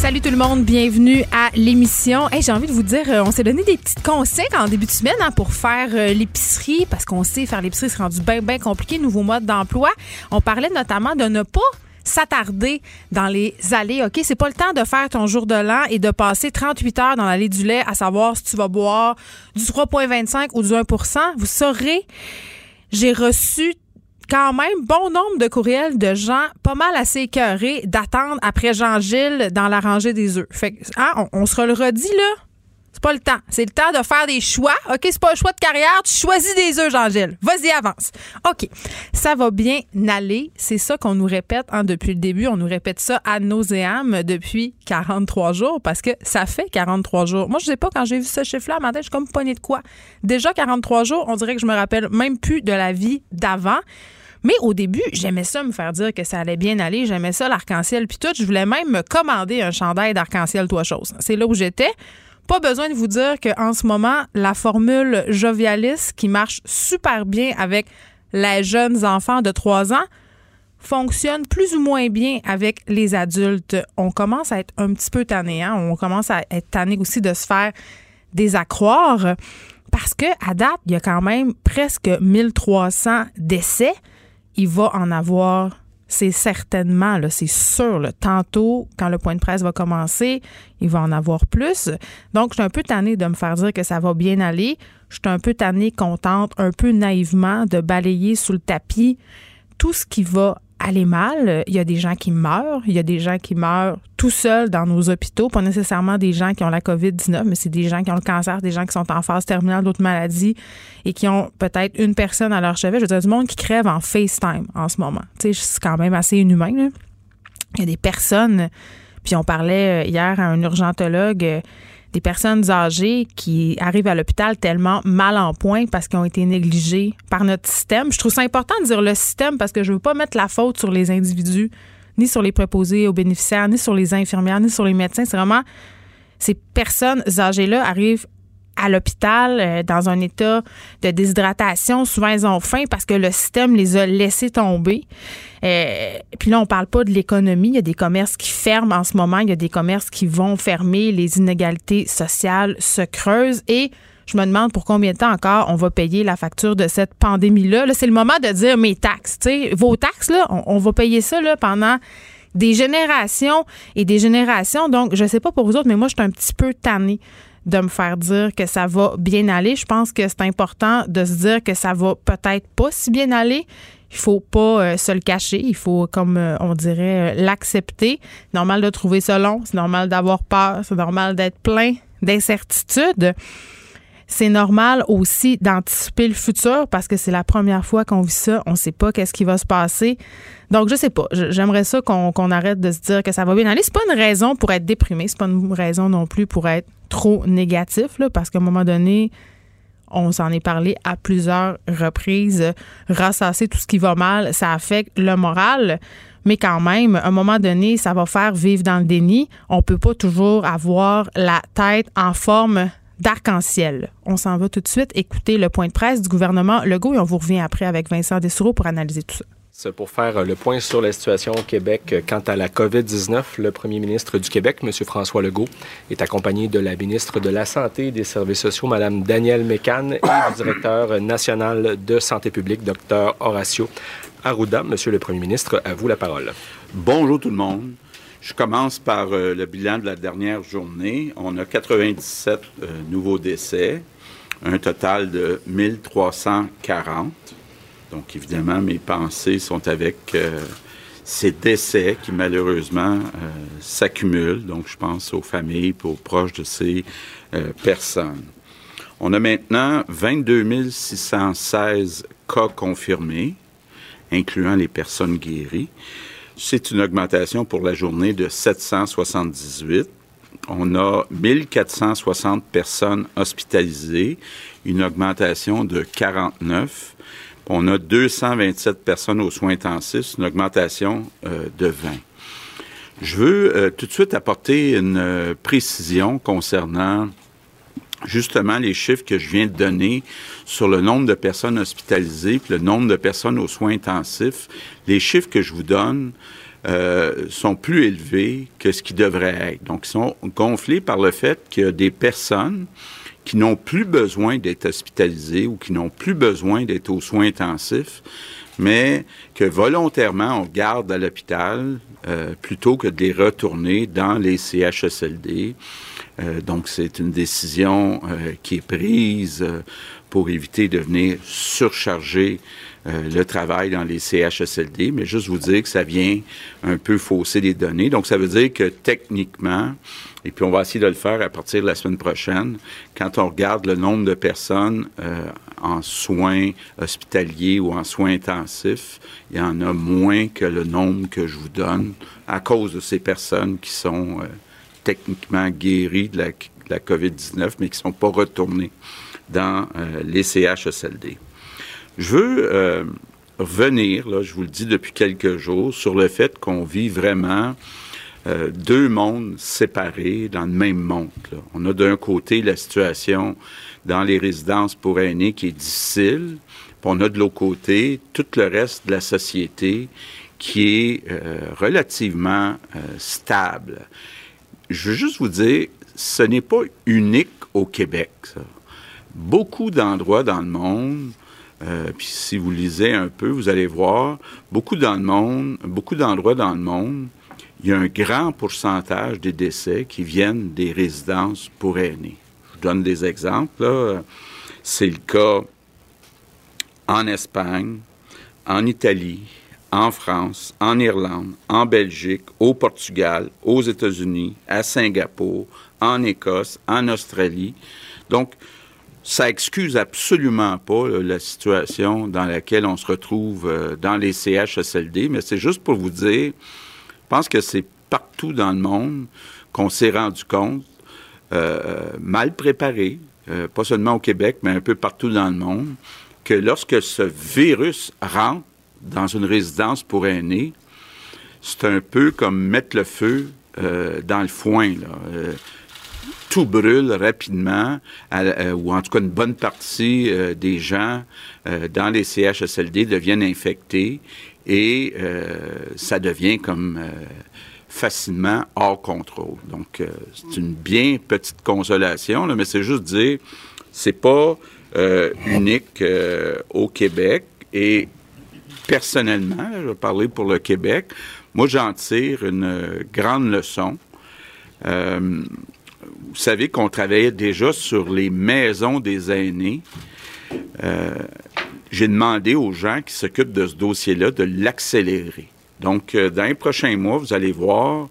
Salut tout le monde, bienvenue à l'émission. Hey, j'ai envie de vous dire, euh, on s'est donné des petites conseils en début de semaine hein, pour faire euh, l'épicerie, parce qu'on sait faire l'épicerie, c'est rendu bien, bien compliqué, nouveau mode d'emploi. On parlait notamment de ne pas s'attarder dans les allées. OK, c'est pas le temps de faire ton jour de l'an et de passer 38 heures dans l'allée du lait à savoir si tu vas boire du 3,25 ou du 1% Vous saurez, j'ai reçu quand même bon nombre de courriels de gens pas mal assez écœurés d'attendre après Jean-Gilles dans la rangée des œufs. Fait hein, on, se le redit là. C'est pas le temps. C'est le temps de faire des choix. OK, c'est pas un choix de carrière. Tu choisis des œufs, Jean-Gilles. Vas-y, avance. OK. Ça va bien aller. C'est ça qu'on nous répète hein, depuis le début. On nous répète ça à nauséam depuis 43 jours parce que ça fait 43 jours. Moi, je sais pas, quand j'ai vu ce chiffre-là, je suis comme poignée de quoi. Déjà 43 jours, on dirait que je me rappelle même plus de la vie d'avant. Mais au début, j'aimais ça me faire dire que ça allait bien aller. J'aimais ça l'arc-en-ciel puis tout. Je voulais même me commander un chandail d'arc-en-ciel, toi chose. C'est là où j'étais. Pas besoin de vous dire qu'en ce moment, la formule Jovialis, qui marche super bien avec les jeunes enfants de 3 ans, fonctionne plus ou moins bien avec les adultes. On commence à être un petit peu tanné. Hein? On commence à être tanné aussi de se faire des accroires parce que à date, il y a quand même presque 1300 décès il va en avoir c'est certainement, là, c'est sûr, tantôt, quand le point de presse va commencer, il va en avoir plus. Donc, je suis un peu tannée de me faire dire que ça va bien aller. Je suis un peu tannée, contente, un peu naïvement de balayer sous le tapis tout ce qui va aller mal. Il y a des gens qui meurent. Il y a des gens qui meurent tout seuls dans nos hôpitaux. Pas nécessairement des gens qui ont la COVID-19, mais c'est des gens qui ont le cancer, des gens qui sont en phase terminale d'autres maladies et qui ont peut-être une personne à leur chevet. Je veux dire, du monde qui crève en FaceTime en ce moment. Tu sais, c'est quand même assez inhumain. Là. Il y a des personnes, puis on parlait euh, hier à un urgentologue des personnes âgées qui arrivent à l'hôpital tellement mal en point parce qu'ils ont été négligés par notre système. Je trouve ça important de dire le système parce que je veux pas mettre la faute sur les individus, ni sur les préposés aux bénéficiaires, ni sur les infirmières, ni sur les médecins. C'est vraiment ces personnes âgées-là arrivent à l'hôpital euh, dans un état de déshydratation. Souvent, elles ont faim parce que le système les a laissés tomber. Euh, puis là, on parle pas de l'économie. Il y a des commerces qui ferment en ce moment. Il y a des commerces qui vont fermer. Les inégalités sociales se creusent. Et je me demande pour combien de temps encore on va payer la facture de cette pandémie-là. Là, c'est le moment de dire mes taxes. sais, vos taxes, là, on, va payer ça là, pendant des générations et des générations. Donc, je sais pas pour vous autres, mais moi, je suis un petit peu tannée de me faire dire que ça va bien aller. Je pense que c'est important de se dire que ça va peut-être pas si bien aller. Il faut pas euh, se le cacher. Il faut, comme euh, on dirait, euh, l'accepter. C'est normal de trouver ça long. C'est normal d'avoir peur. C'est normal d'être plein d'incertitudes. C'est normal aussi d'anticiper le futur parce que c'est la première fois qu'on vit ça. On ne sait pas qu'est-ce qui va se passer. Donc, je sais pas. J'aimerais ça qu'on arrête de se dire que ça va bien aller. C'est pas une raison pour être déprimé. C'est pas une raison non plus pour être trop négatif, là, parce qu'à un moment donné, on s'en est parlé à plusieurs reprises. Rassasser tout ce qui va mal, ça affecte le moral. Mais quand même, à un moment donné, ça va faire vivre dans le déni. On peut pas toujours avoir la tête en forme d'arc-en-ciel. On s'en va tout de suite écouter le point de presse du gouvernement Legault et on vous revient après avec Vincent Dessoureau pour analyser tout ça. Pour faire euh, le point sur la situation au Québec euh, quant à la COVID-19. Le premier ministre du Québec, M. François Legault, est accompagné de la ministre de la Santé et des Services sociaux, Mme Danielle Mécan, et du directeur national de santé publique, Dr. Horacio Arruda. Monsieur le premier ministre, à vous la parole. Bonjour tout le monde. Je commence par le bilan de la dernière journée. On a 97 nouveaux décès, un total de 1340. Donc, évidemment, mes pensées sont avec ces décès qui malheureusement euh, s'accumulent. Donc, je pense aux familles, aux proches de ces euh, personnes. On a maintenant 22 616 cas confirmés, incluant les personnes guéries. C'est une augmentation pour la journée de 778. On a 1460 personnes hospitalisées, une augmentation de 49. On a 227 personnes aux soins intensifs, une augmentation euh, de 20. Je veux euh, tout de suite apporter une euh, précision concernant justement les chiffres que je viens de donner sur le nombre de personnes hospitalisées puis le nombre de personnes aux soins intensifs. Les chiffres que je vous donne sont plus élevés que ce qui devrait être. Donc, ils sont gonflés par le fait qu'il y a des personnes qui n'ont plus besoin d'être hospitalisés ou qui n'ont plus besoin d'être aux soins intensifs, mais que volontairement on garde à l'hôpital euh, plutôt que de les retourner dans les CHSLD. Euh, donc c'est une décision euh, qui est prise pour éviter de venir surcharger le travail dans les CHSLD, mais juste vous dire que ça vient un peu fausser les données. Donc ça veut dire que techniquement, et puis on va essayer de le faire à partir de la semaine prochaine. Quand on regarde le nombre de personnes euh, en soins hospitaliers ou en soins intensifs, il y en a moins que le nombre que je vous donne à cause de ces personnes qui sont euh, techniquement guéries de la, la COVID-19, mais qui ne sont pas retournées dans euh, les CHSLD. Je veux revenir, là, je vous le dis depuis quelques jours, sur le fait qu'on vit vraiment euh, deux mondes séparés dans le même monde. On a d'un côté la situation dans les résidences pour aînés qui est difficile, puis on a de l'autre côté tout le reste de la société qui est euh, relativement euh, stable. Je veux juste vous dire, ce n'est pas unique au Québec. Beaucoup d'endroits dans le monde, puis si vous lisez un peu, vous allez voir, beaucoup dans le monde, beaucoup d'endroits dans le monde, il y a un grand pourcentage des décès qui viennent des résidences pour aînés. Je donne des exemples. C'est le cas en Espagne, en Italie, en France, en Irlande, en Belgique, au Portugal, aux États-Unis, à Singapour, en Écosse, en Australie. Donc, ça excuse absolument pas la situation dans laquelle on se retrouve euh, dans les CHSLD, mais c'est juste pour vous dire pense que c'est partout dans le monde qu'on s'est rendu compte, euh, mal préparé, euh, pas seulement au Québec, mais un peu partout dans le monde, que lorsque ce virus rentre dans une résidence pour aînés, c'est un peu comme mettre le feu euh, dans le foin. tout brûle rapidement, ou en tout cas une bonne partie des gens dans les CHSLD deviennent infectés et euh, ça devient comme euh, facilement hors contrôle. Donc, euh, c'est une bien petite consolation, mais c'est juste dire, c'est pas unique au Québec et personnellement, je vais parler pour le Québec, moi j'en tire une grande leçon. vous savez qu'on travaillait déjà sur les maisons des aînés j'ai demandé aux gens qui s'occupent de ce dossier-là de l'accélérer. Donc, euh, dans les prochains mois, vous allez voir,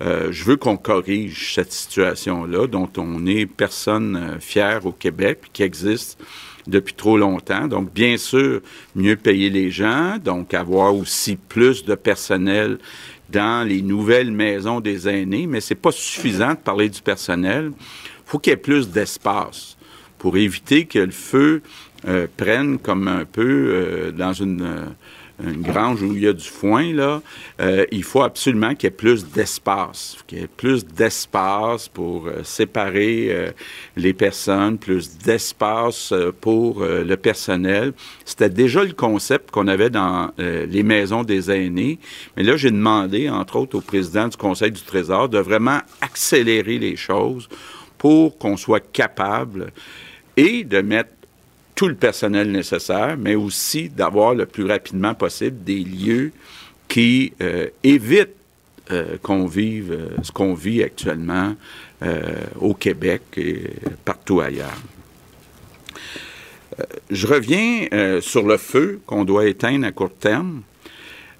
euh, je veux qu'on corrige cette situation-là dont on est personne euh, fière au Québec, qui existe depuis trop longtemps. Donc, bien sûr, mieux payer les gens, donc avoir aussi plus de personnel dans les nouvelles maisons des aînés, mais c'est pas suffisant de parler du personnel. Faut qu'il y ait plus d'espace pour éviter que le feu euh, prennent comme un peu euh, dans une, euh, une, grange où il y a du foin, là, il faut absolument qu'il y ait plus d'espace, qu'il y ait plus d'espace pour séparer les personnes, plus d'espace pour le personnel. C'était déjà le concept qu'on avait dans les maisons des aînés, mais là, j'ai demandé, entre autres, au président du Conseil du Trésor de vraiment accélérer les choses pour qu'on soit capable et de mettre tout le personnel nécessaire, mais aussi d'avoir le plus rapidement possible des lieux qui euh, évitent qu'on vive ce qu'on vit actuellement au Québec et partout ailleurs. je reviens sur le feu qu'on doit éteindre à court terme.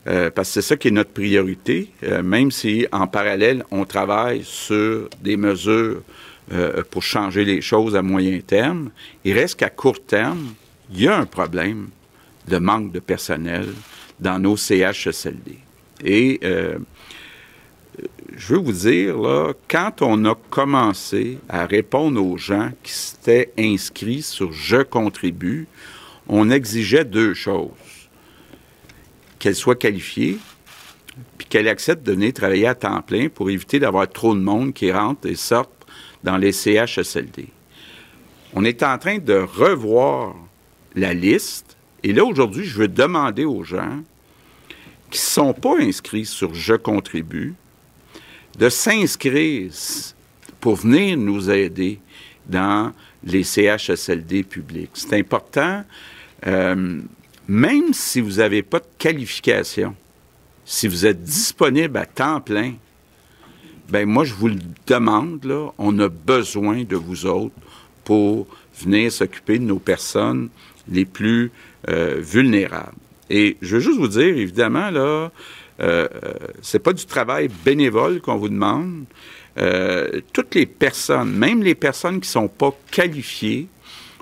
parce que c'est ça qui est notre priorité, même si en parallèle, on travaille sur des mesures pour changer les choses à moyen terme. Il reste qu'à court terme, il y a un problème de manque de personnel dans nos CHSLD. Et euh, je veux vous dire, là, quand on a commencé à répondre aux gens qui s'étaient inscrits sur Je contribue, on exigeait deux choses. Qu'elles soient qualifiées, puis qu'elles acceptent de venir travailler à temps plein pour éviter d'avoir trop de monde qui rentre et sortent dans les CHSLD. On est en train de revoir la liste. Et là, aujourd'hui, je veux demander aux gens qui ne sont pas inscrits sur Je contribue de s'inscrire pour venir nous aider dans les CHSLD publics. C'est important, euh, même si vous n'avez pas de qualification, si vous êtes disponible à temps plein, ben moi, je vous le demande, là, on a besoin de vous autres pour venir s'occuper de nos personnes les plus euh, vulnérables. Et je veux juste vous dire, évidemment, là, euh, euh, c'est pas du travail bénévole qu'on vous demande. Euh, toutes les personnes, même les personnes qui sont pas qualifiées,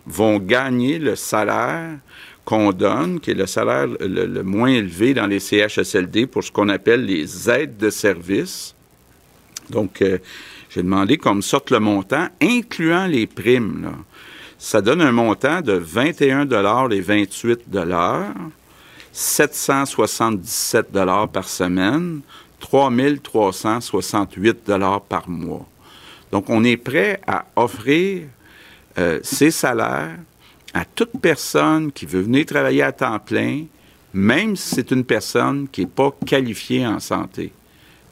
vont gagner le salaire qu'on donne, qui est le salaire le, moins élevé dans les CHSLD pour ce qu'on appelle les aides de service. Donc, j'ai demandé qu'on sorte le montant, incluant les primes. Ça donne un montant de 21 et 28 777 par semaine, 3368 par mois. Donc, on est prêt à offrir euh, ces salaires à toute personne qui veut venir travailler à temps plein, même si c'est une personne qui n'est pas qualifiée en santé.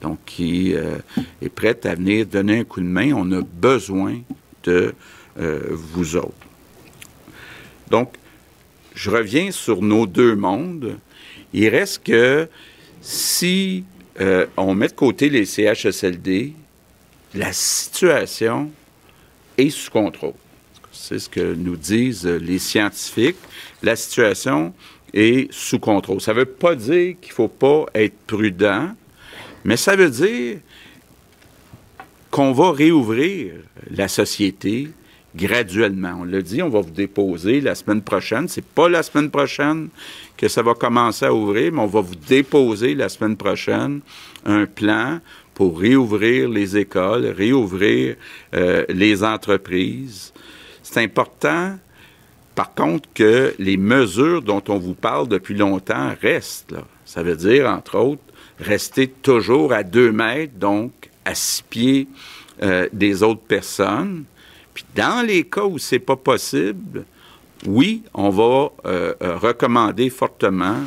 Donc, qui euh, est prête à venir donner un coup de main. On a besoin de euh, vous autres. Donc, je reviens sur nos deux mondes. Il reste que si euh, on met de côté les CHSLD, la situation est sous contrôle. C'est ce que nous disent les scientifiques. La situation est sous contrôle. Ça ne veut pas dire qu'il ne faut pas être prudent, mais ça veut dire qu'on va réouvrir la société, graduellement. On l'a dit, on va vous déposer la semaine prochaine. C'est pas la semaine prochaine que ça va commencer à ouvrir, mais on va vous déposer la semaine prochaine un plan pour réouvrir les écoles, réouvrir euh, les entreprises. C'est important, par contre, que les mesures dont on vous parle depuis longtemps restent. Ça veut dire, entre autres, rester toujours à deux mètres, donc à six pieds euh, des autres personnes puis dans les cas où c'est pas possible, oui, on va euh, euh, recommander fortement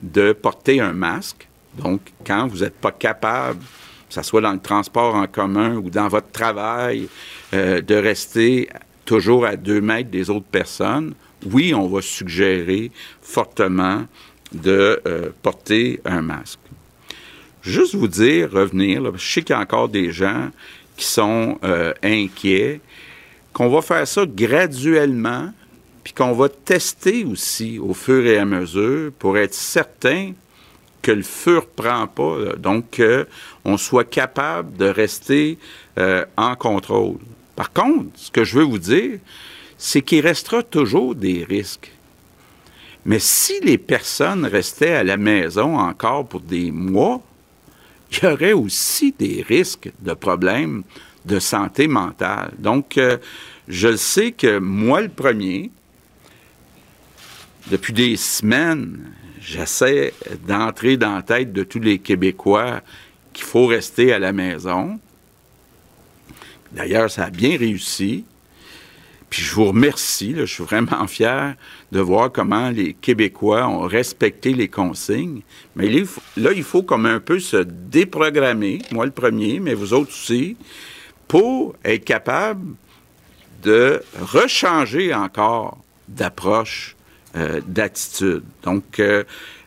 de porter un masque. Donc, quand vous n'êtes pas capable, que ce soit dans le transport en commun ou dans votre travail, de rester toujours à deux mètres des autres personnes, oui, on va suggérer fortement de porter un masque. Juste vous dire, revenir, je sais qu'il y a encore des gens qui sont inquiets qu'on va faire ça graduellement, puis qu'on va tester aussi au fur et à mesure pour être certain que le feu ne reprend pas, donc qu'on soit capable de rester euh, en contrôle. Par contre, ce que je veux vous dire, c'est qu'il restera toujours des risques. Mais si les personnes restaient à la maison encore pour des mois, il y aurait aussi des risques de problèmes de santé mentale. Donc, euh, je sais que moi, le premier, depuis des semaines, j'essaie d'entrer dans la tête de tous les Québécois qu'il faut rester à la maison. D'ailleurs, ça a bien réussi. Puis je vous remercie, je suis vraiment fier de voir comment les Québécois ont respecté les consignes. Mais là, il faut comme un peu se déprogrammer, moi le premier, mais vous autres aussi, pour être capable de rechanger encore d'approche, euh, d'attitude. Donc, euh,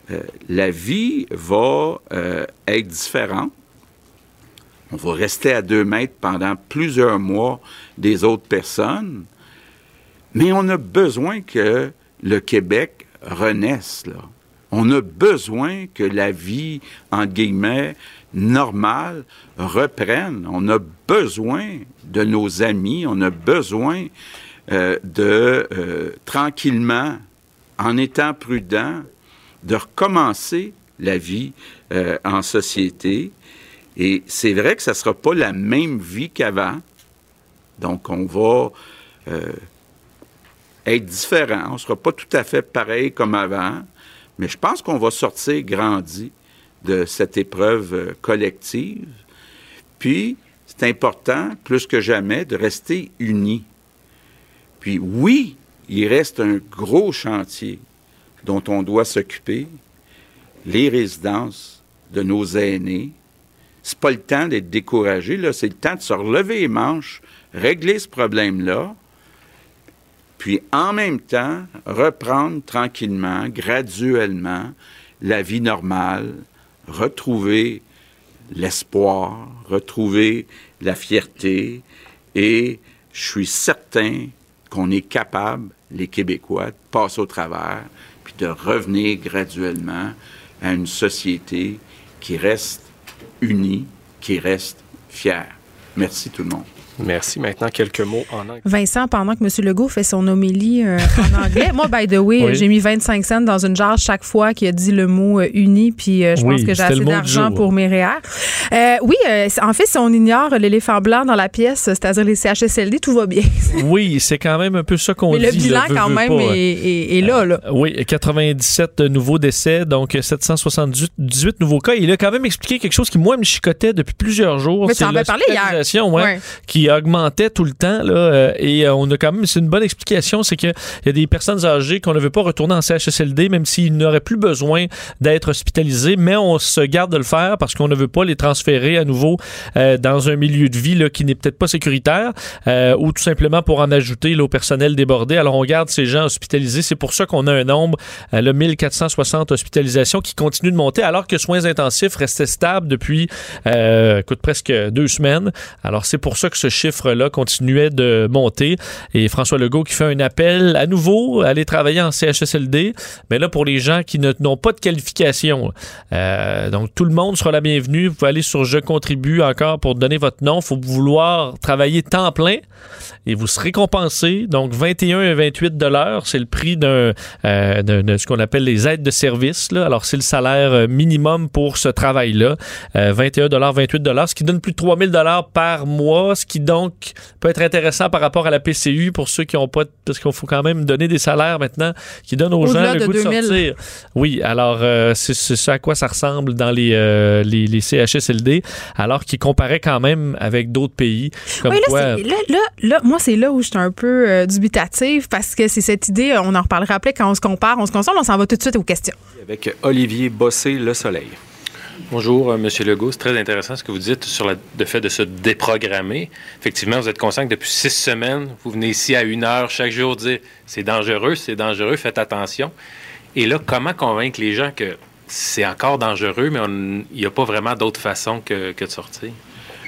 euh, la vie va être différente. On va rester à deux mètres pendant plusieurs mois des autres personnes. Mais on a besoin que le Québec renaisse. On a besoin que la vie, entre guillemets, normale reprenne. On a besoin de nos amis, on a besoin euh, de, euh, tranquillement, en étant prudent, de recommencer la vie euh, en société. Et c'est vrai que ça sera pas la même vie qu'avant. Donc, on va être différent. On ne sera pas tout à fait pareil comme avant. Mais je pense qu'on va sortir grandi de cette épreuve collective. Puis, c'est important, plus que jamais, de rester unis. Puis oui, il reste un gros chantier dont on doit s'occuper, les résidences de nos aînés. C'est pas le temps d'être découragé, c'est le temps de se relever les manches, régler ce problème-là, puis en même temps reprendre tranquillement, graduellement, la vie normale, retrouver l'espoir, retrouver la fierté, et je suis certain qu'on est capable, les Québécois, de passer au travers, puis de revenir graduellement à une société qui reste unie, qui reste fière. Merci tout le monde. Merci. Maintenant, quelques mots en anglais. Vincent, pendant que M. Legault fait son homélie euh, en anglais, moi, by the way, j'ai mis 25 cents dans une jarre chaque fois qu'il a dit le mot euh, uni, puis euh, je pense que j'ai assez d'argent pour mes REER. oui, en fait, si on ignore l'éléphant blanc dans la pièce, c'est-à-dire les CHSLD, tout va bien. oui, c'est quand même un peu ça qu'on dit. Le bilan, quand même, est, là, là. oui, 97 nouveaux décès, donc 778 nouveaux cas. Il a quand même expliqué quelque chose qui, moi, me chicotait depuis plusieurs jours. Mais ça en avait parlé hier. Ouais, qui augmentait tout le temps. Là, euh, et euh, on a quand même, c'est une bonne explication, c'est qu'il y a des personnes âgées qu'on ne veut pas retourner en CHSLD, même s'ils n'auraient plus besoin d'être hospitalisés, mais on se garde de le faire parce qu'on ne veut pas les transférer à nouveau euh, dans un milieu de vie là, qui n'est peut-être pas sécuritaire ou tout simplement pour en ajouter au personnel débordé. Alors on garde ces gens hospitalisés. C'est pour ça qu'on a un nombre, le 1460 hospitalisations qui continue de monter alors que soins intensifs restaient stables depuis presque deux semaines. Alors c'est pour ça que ce chiffre-là continuait de monter. Et François Legault qui fait un appel à nouveau à aller travailler en CHSLD, mais là pour les gens qui n'ont pas de qualification. Euh, donc tout le monde sera la bienvenue. Vous pouvez aller sur Je contribue encore pour donner votre nom. Il faut vouloir travailler temps plein et vous serez compensé. Donc 21 et 28 dollars, c'est le prix d'un euh, de ce qu'on appelle les aides de service. Là. Alors c'est le salaire euh, minimum pour ce travail-là. 21 dollars, 28 dollars, ce qui donne plus de 3000 dollars par mois, ce qui donc peut être intéressant par rapport à la PCU pour ceux qui n'ont pas, parce qu'il faut quand même donner des salaires maintenant qui donnent aux gens le goût de, sortir. Oui, alors euh, c'est ce à quoi ça ressemble dans les, euh, les, les, CHSLD, alors qu'ils comparaient quand même avec d'autres pays. Comme oui, là, là, là, moi, c'est là où je suis un peu euh, dubitative parce que c'est cette idée, on en reparlera après quand on se compare, on se console, on s'en va tout de suite aux questions. Avec Olivier Bossé, Le Soleil. Bonjour, euh, Monsieur Legault. C'est très intéressant ce que vous dites sur le fait de se déprogrammer. Effectivement, vous êtes conscient que depuis six semaines, vous venez ici à une heure chaque jour dire c'est dangereux, c'est dangereux, faites attention. Et là, comment convaincre les gens que c'est encore dangereux, mais il n'y a pas vraiment d'autre façon que, de sortir?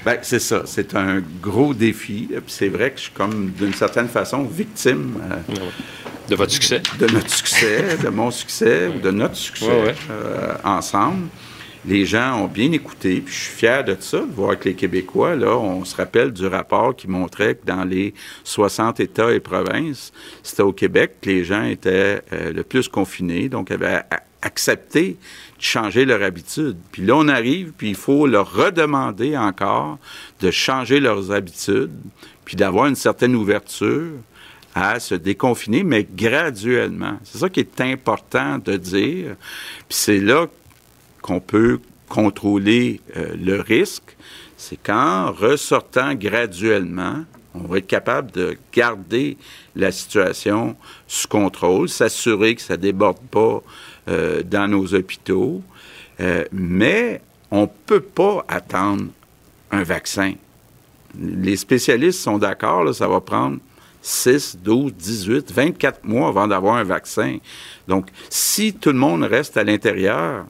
Bien, c'est ça. C'est un gros défi. C'est vrai que je suis comme, d'une certaine façon, victime. Euh, de votre succès. De notre succès, de mon succès ou de notre succès euh, ensemble les gens ont bien écouté, je suis fier de ça, de voir que les Québécois, là, on se rappelle du rapport qui montrait que dans les 60 États et provinces, c'était au Québec que les gens étaient euh, le plus confinés, donc avaient accepté de changer leur habitude. Puis là, on arrive, puis il faut leur redemander encore de changer leurs habitudes, puis d'avoir une certaine ouverture à se déconfiner, mais graduellement. C'est ça qui est important de dire. Puis c'est là qu'on peut contrôler euh, le risque, c'est qu'en ressortant graduellement, on va être capable de garder la situation sous contrôle, s'assurer que ça ne déborde pas euh, dans nos hôpitaux, euh, mais on ne peut pas attendre un vaccin. Les spécialistes sont d'accord, ça va prendre 6, 12, 18, 24 mois avant d'avoir un vaccin. Donc, si tout le monde reste à l'intérieur,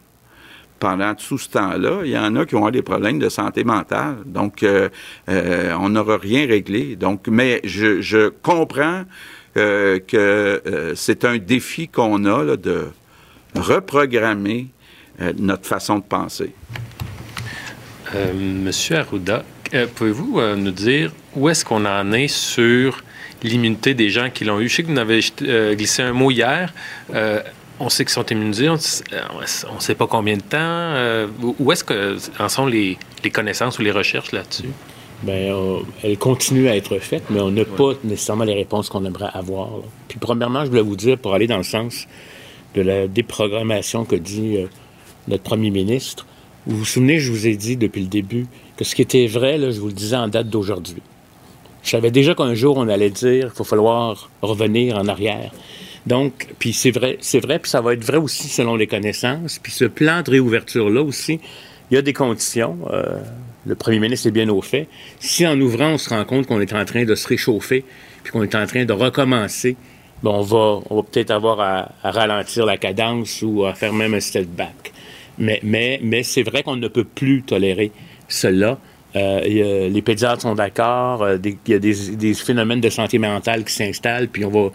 pendant tout ce temps-là, il y en a qui ont des problèmes de santé mentale. Donc, euh, euh, on n'aura rien réglé. Donc, mais je, comprends euh, que c'est un défi qu'on a de reprogrammer notre façon de penser. Monsieur Arruda, pouvez-vous nous dire où est-ce qu'on en est sur l'immunité des gens qui l'ont eu? Je sais que vous avez euh, glissé un mot hier. Euh, on sait qu'ils sont immunisés, on ne sait pas combien de temps. Euh, où est-ce que en sont les, les connaissances ou les recherches là-dessus? Bien, euh, elle continue à être faite, mais on n'a pas nécessairement les réponses qu'on aimerait avoir. là. Puis, premièrement, je voulais vous dire, pour aller dans le sens de la déprogrammation que dit euh, notre premier ministre, vous vous souvenez, je vous ai dit depuis le début que ce qui était vrai, là, je vous le disais en date d'aujourd'hui. Je savais déjà qu'un jour, on allait dire qu'il va falloir revenir en arrière. Donc, puis c'est vrai, c'est vrai, puis ça va être vrai aussi selon les connaissances. Puis ce plan de réouverture-là aussi, il y a des conditions. euh, le premier ministre est bien au fait. Si en ouvrant, on se rend compte qu'on est en train de se réchauffer, puis qu'on est en train de recommencer, ben on va, on va peut-être avoir à, ralentir la cadence ou à faire même un step back. Mais, mais, mais c'est vrai qu'on ne peut plus tolérer cela. Euh, les pédiatres sont d'accord. euh, il y a des, des phénomènes de santé mentale qui s'installent, puis on va,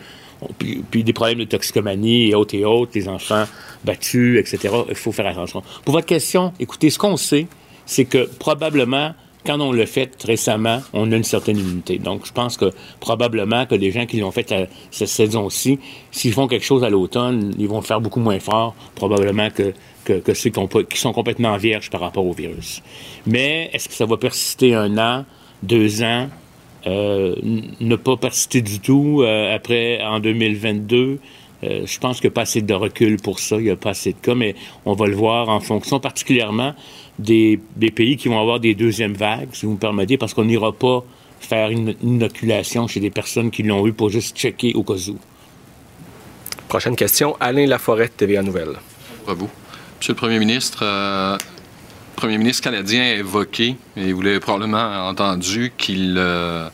puis, des problèmes de toxicomanie et autres et autres, les enfants battus, etc. Il faut faire attention. Pour votre question, écoutez, ce qu'on sait, c'est que probablement, quand on l'a fait récemment, on a une certaine immunité. Donc, je pense que probablement que les gens qui l'ont fait cette saison-ci, s'ils font quelque chose à l'automne, ils vont le faire beaucoup moins fort, probablement que, ceux qui, qui sont complètement vierges par rapport au virus. Mais est-ce que ça va persister un an, deux ans? Euh, ne pas persister du tout euh, après en 2022. Euh, je pense qu'il n'y a pas assez de recul pour ça, il n'y a pas assez de cas, mais on va le voir en fonction particulièrement des, des pays qui vont avoir des deuxièmes vagues, si vous me permettez, parce qu'on n'ira pas faire une inoculation chez des personnes qui l'ont eu pour juste checker au cas où. Prochaine question, Alain Laforêt, TVA Nouvelle. à vous. Monsieur le Premier ministre, euh, Premier ministre canadien a évoqué, et vous l'avez probablement entendu, qu'il euh,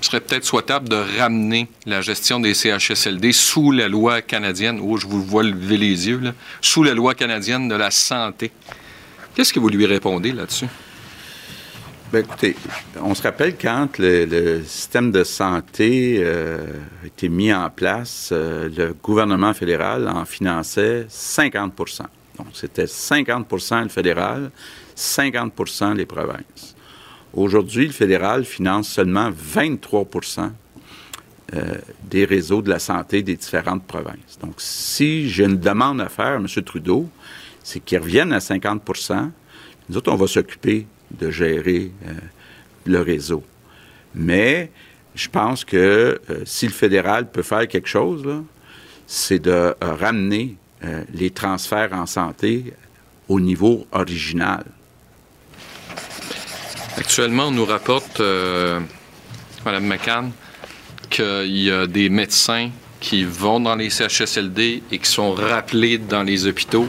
serait peut-être souhaitable de ramener la gestion des CHSLD sous la loi canadienne, oh, je vous vois lever les yeux, là, sous la loi canadienne de la santé. Qu'est-ce que vous lui répondez là-dessus? Ben, écoutez, on se rappelle quand le, le système de santé euh, a été mis en place, euh, le gouvernement fédéral en finançait 50 C'était 50% le fédéral, 50% les provinces. Aujourd'hui, le fédéral finance seulement 23% euh, des réseaux de la santé des différentes provinces. Donc, si j'ai une demande à faire à M. Trudeau, c'est qu'il revienne à 50% Nous autres, on va s'occuper de gérer euh, le réseau. Mais je pense que euh, si le fédéral peut faire quelque chose, c'est de ramener euh, les transferts en santé au niveau original. Actuellement, on nous rapporte, euh, Mme McCann, qu'il y a des médecins qui vont dans les CHSLD et qui sont rappelés dans les hôpitaux.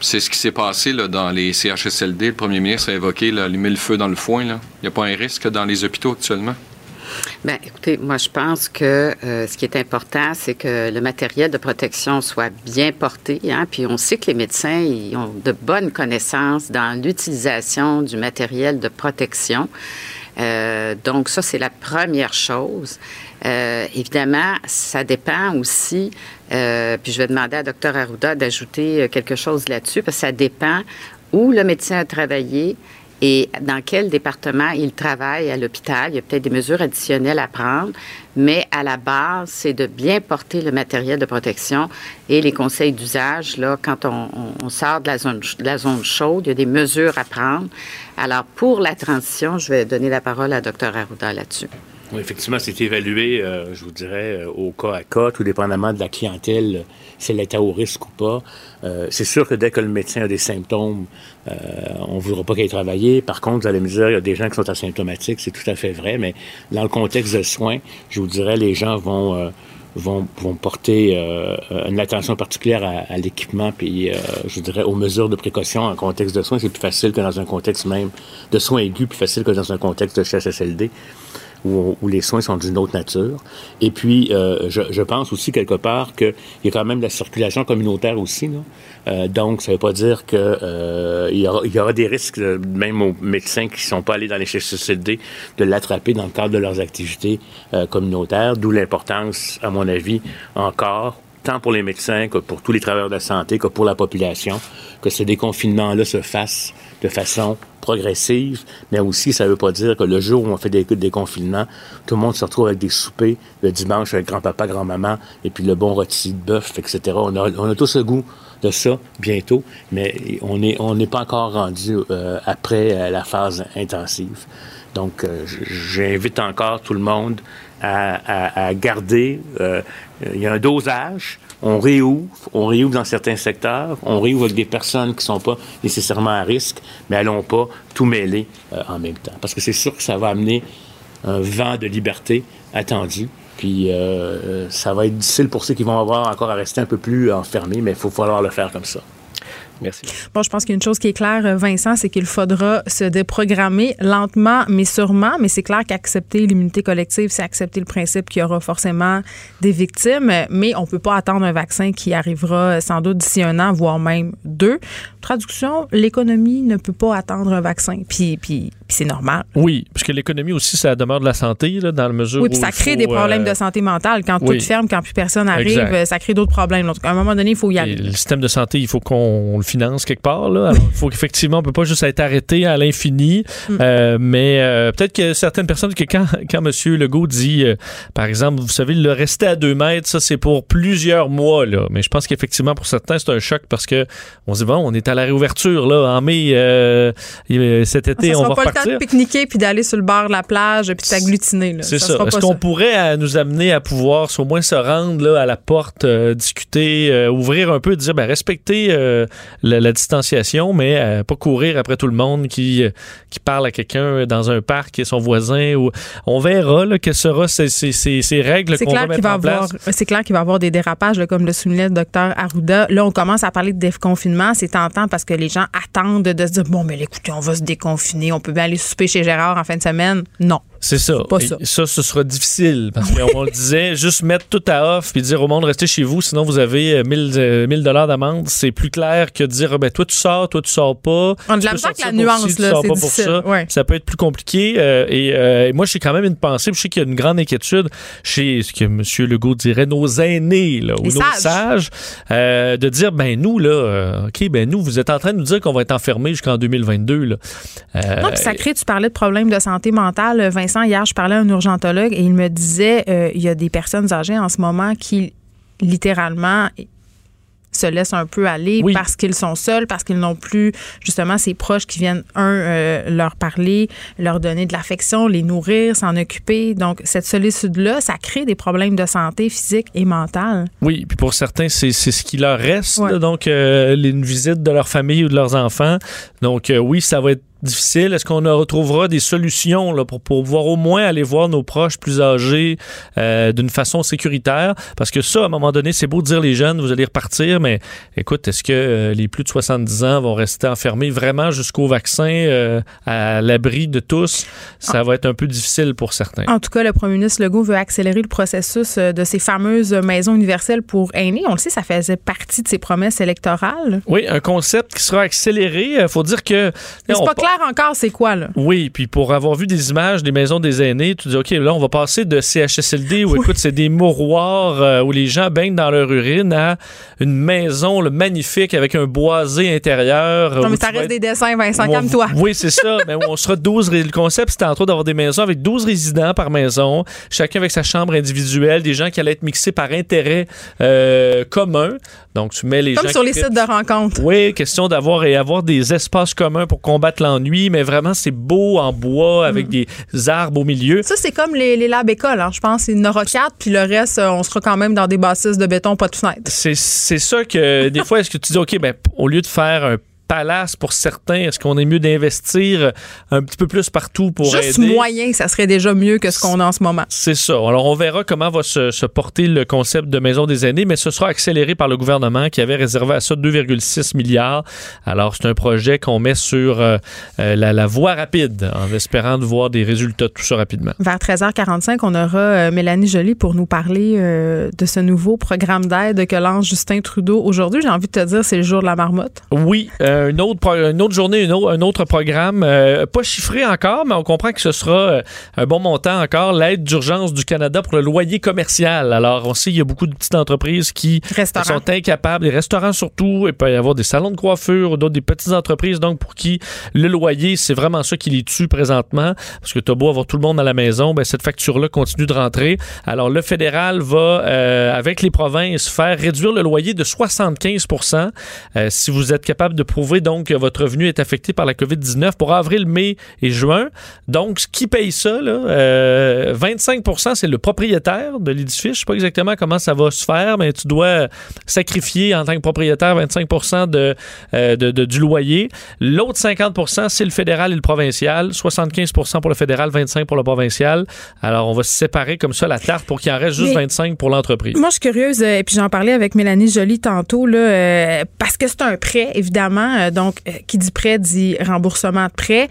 C'est ce qui s'est passé dans les CHSLD. Le premier ministre a évoqué là, le feu dans le foin. Il n'y a pas un risque dans les hôpitaux actuellement? Bien, écoutez, moi, je pense que euh, ce qui est important, c'est que le matériel de protection soit bien porté. Hein, puis on sait que les médecins ils ont de bonnes connaissances dans l'utilisation du matériel de protection. Euh, donc, ça, c'est la première chose. Euh, évidemment, ça dépend aussi, puis je vais demander à Dr Arruda d'ajouter quelque chose là-dessus, parce que ça dépend où le médecin a travaillé, et dans quel département il travaille à l'hôpital. Il y a peut-être des mesures additionnelles à prendre, mais à la base, c'est de bien porter le matériel de protection et les conseils d'usage. Là, quand on, sort de la, zone, de la zone chaude, il y a des mesures à prendre. Alors, pour la transition, je vais donner la parole à Dr Arruda là-dessus. Oui, effectivement, c'est évalué, euh, je vous dirais, euh, au cas à cas, tout dépendamment de la clientèle, si elle est à haut risque ou pas. Euh, c'est sûr que dès que le médecin a des symptômes, euh, on ne voudra pas qu'il ait travaillé. Par contre, vous allez me dire, il y a des gens qui sont asymptomatiques, c'est tout à fait vrai, mais dans le contexte de soins, je vous dirais, les gens vont... euh, vont, vont porter euh, une attention particulière à, à l'équipement, puis euh, je dirais aux mesures de précaution en contexte de soins. C'est plus facile que dans un contexte même de soins aigus, plus facile que dans un contexte de CHSLD. Où, où les soins sont d'une autre nature. Et puis, euh, je, je pense aussi quelque part qu'il y a quand même la circulation communautaire aussi. Là. Euh, donc, ça ne veut pas dire qu'il euh, y, aura, y aura des risques, euh, même aux médecins qui ne sont pas allés dans les CHSLD, de l'attraper dans le cadre de leurs activités euh, communautaires, d'où l'importance, à mon avis, encore, tant pour les médecins que pour tous les travailleurs de la santé, que pour la population, que ce déconfinement-là se fasse de façon progressive, mais aussi, ça ne veut pas dire que le jour où on fait des déconfinements, tout le monde se retrouve avec des soupers le dimanche avec grand-papa, grand-maman, et puis le bon rôti de bœuf, etc. On a, on a tous le goût de ça bientôt, mais on n'est pas encore rendu euh, après euh, la phase intensive. Donc, euh, j'invite encore tout le monde à garder. euh, il y a un dosage. On réouvre, on réouvre dans certains secteurs, on réouvre avec des personnes qui ne sont pas nécessairement à risque, mais allons pas tout mêler euh, en même temps. Parce que c'est sûr que ça va amener un vent de liberté attendu. Puis euh, ça va être difficile pour ceux qui vont avoir encore à rester un peu plus enfermés, mais il faut falloir le faire comme ça. Merci. Bon, je pense qu'il y a une chose qui est claire, euh, Vincent, c'est qu'il faudra se déprogrammer lentement, mais sûrement. Mais c'est clair qu'accepter l'immunité collective, c'est accepter le principe qu'il y aura forcément des victimes. Mais on peut pas attendre un vaccin qui arrivera sans doute d'ici un an, voire même deux. Traduction, l'économie ne peut pas attendre un vaccin. Puis, puis, puis c'est normal. Oui, parce que l'économie aussi, ça demeure de la santé, là, dans la mesure Oui, où puis ça crée faut, des problèmes euh, de santé mentale. Quand oui. tout ferme, quand plus personne arrive, Exact. euh, ça crée d'autres problèmes. Donc, à un moment donné, il faut y Et aller. le système de santé, il faut qu'on le finance quelque part. Là. Alors, faut qu'effectivement, on peut pas juste être arrêté à l'infini. Mm. Euh, mais euh, peut-être que certaines personnes, que quand, quand M. Legault dit, euh, par exemple, vous savez, le rester à deux mètres, ça, c'est pour plusieurs mois. Là. Mais je pense qu'effectivement, pour certains, c'est un choc parce que on se dit, bon, on est à la réouverture là, en mai euh, et, cet été, ça on va le temps de pique-niquer puis d'aller sur le bord de la plage puis de s'agglutiner. là. C'est ça. sera Est-ce pas qu'on ça. pourrait euh, nous amener à pouvoir au moins se rendre là, à la porte, euh, discuter, euh, ouvrir un peu, dire ben, respecter euh, la, la distanciation, mais pas courir après tout le monde qui, qui parle à quelqu'un dans un parc et son voisin. Ou... On verra là, quelles seront ces, ces, ces, ces règles C'est qu'on va mettre va en avoir, place. c'est clair qu'il va y avoir des dérapages, là, comme le soulignait le docteur Arruda. Là, on commence à parler de déconfinement. C'est tentant parce que les gens attendent de se dire bon, mais écoutez, on va se déconfiner. On peut bien aller souper chez Gérard en fin de semaine? Non. C'est ça. pas Et ça. ça, ce sera difficile parce qu'on le disait, juste mettre tout à off puis dire au monde restez chez vous, sinon vous avez euh, 1000 euh, 1000 dollars d'amende. C'est plus clair que de dire ah, ben toi tu sors, toi tu sors pas. On de Tu la sortir la nuance, ci, tu là, sors c'est pas pour ça. ouais. Ça peut être plus compliqué. euh, et, euh, et moi, j'ai quand même une pensée. puis Je sais qu'il y a une grande inquiétude chez ce que M. Legault dirait nos aînés là, ou Les nos sages. sages, euh, de dire ben nous là, euh, ok ben nous vous êtes en train de nous dire qu'on va être enfermés jusqu'en 2022 là. Euh, Non, puis ça crée, tu parlais de problèmes de santé mentale. Vincent, hier, je parlais à un urgentologue et il me disait euh, il y a des personnes âgées en ce moment qui, littéralement, se laissent un peu aller Oui. parce qu'ils sont seuls, parce qu'ils n'ont plus justement ces proches qui viennent, un, euh, leur parler, leur donner de l'affection, les nourrir, s'en occuper. Donc, cette solitude-là, ça crée des problèmes de santé physique et mentale. Oui, puis pour certains, c'est ce qui leur reste, Ouais. donc euh, une visite de leur famille ou de leurs enfants. Donc euh, oui, ça va être difficile. Est-ce qu'on retrouvera des solutions là, pour, pour pouvoir au moins aller voir nos proches plus âgés euh, d'une façon sécuritaire? Parce que ça, à un moment donné, c'est beau de dire les jeunes, vous allez repartir, mais écoute, est-ce que euh, les plus de 70 ans vont rester enfermés vraiment jusqu'au vaccin euh, à l'abri de tous? Ça va être un peu difficile pour certains. En tout cas, le premier ministre Legault veut accélérer le processus de ces fameuses maisons universelles pour aînés. On le sait, ça faisait partie de ses promesses électorales. Oui, un concept qui sera accéléré. Il faut dire que... On pas clair encore, c'est quoi, là? Oui, puis pour avoir vu des images des maisons des aînés, tu dis, OK, là, on va passer de CHSLD où, écoute, c'est des mouroirs euh, où les gens baignent dans leur urine à une maison là, magnifique avec un boisé intérieur. Non, mais ça reste être- des dessins, Vincent, on- calme-toi. Oui, c'est ça. mais où on sera 12. ré- Le concept, c'était entre autres d'avoir des maisons avec 12 résidents par maison, chacun avec sa chambre individuelle, des gens qui allaient être mixés par intérêt euh, commun. Donc, tu mets les Comme gens sur qui les sites de rencontres. oui, question d'avoir et avoir des espaces communs pour combattre l'ennui, mais vraiment c'est beau en bois avec Mm. des arbres au milieu. Ça, c'est comme les, les labs écoles. hein. Je pense qu'il y en aura quatre, puis le reste, euh, on sera quand même dans des bâtisses de béton, pas de fenêtres. C'est c'est ça que des fois est-ce que tu dis OK ben au lieu de faire un palace pour certains? Est-ce qu'on est mieux d'investir un petit peu plus partout pour Juste aider? moyen, ça serait déjà mieux que ce qu'on a en ce moment. C'est ça. Alors, on verra comment va se, se porter le concept de maison des aînés, mais ce sera accéléré par le gouvernement qui avait réservé à ça 2,6 milliards. Alors, c'est un projet qu'on met sur euh, euh, la, la voie rapide en espérant de voir des résultats de tout ça rapidement. Vers 13h45, on aura euh, Mélanie Joly pour nous parler euh, de ce nouveau programme d'aide que lance Justin Trudeau aujourd'hui. J'ai envie de te dire, c'est le jour de la marmotte. Oui, euh, une, autre, une autre journée, une un autre programme, euh, pas chiffré encore, mais on comprend que ce sera euh, un bon montant encore, l'aide d'urgence du Canada pour le loyer commercial. Alors, on sait qu'il y a beaucoup de petites entreprises qui sont incapables, les restaurants surtout, il peut y avoir des salons de coiffure, d'autres des petites entreprises, donc pour qui le loyer, c'est vraiment ça qui les tue présentement, parce que t'as beau avoir tout le monde à la maison, ben cette facture-là continue de rentrer. Alors, le fédéral va, euh, avec les provinces, faire réduire le loyer de 75% euh, si vous êtes capable de prouver donc que votre revenu est affecté par la COVID-19 pour avril, mai et juin. Donc, qui paye ça? Là? Euh, 25% c'est le propriétaire de l'édifice. Je ne sais pas exactement comment ça va se faire, mais tu dois sacrifier en tant que propriétaire 25 de, euh, de- de- du loyer. L'autre 50% c'est le fédéral et le provincial. 75% pour le fédéral, 25 pour le provincial. Alors, on va se séparer comme ça la tarte pour qu'il en reste juste Mais- 25 pour l'entreprise. Moi, je suis curieuse, euh, et puis j'en parlais avec Mélanie Joly tantôt, là, euh, parce que c'est un prêt, évidemment. Euh, donc, euh, qui dit prêt dit remboursement de prêt.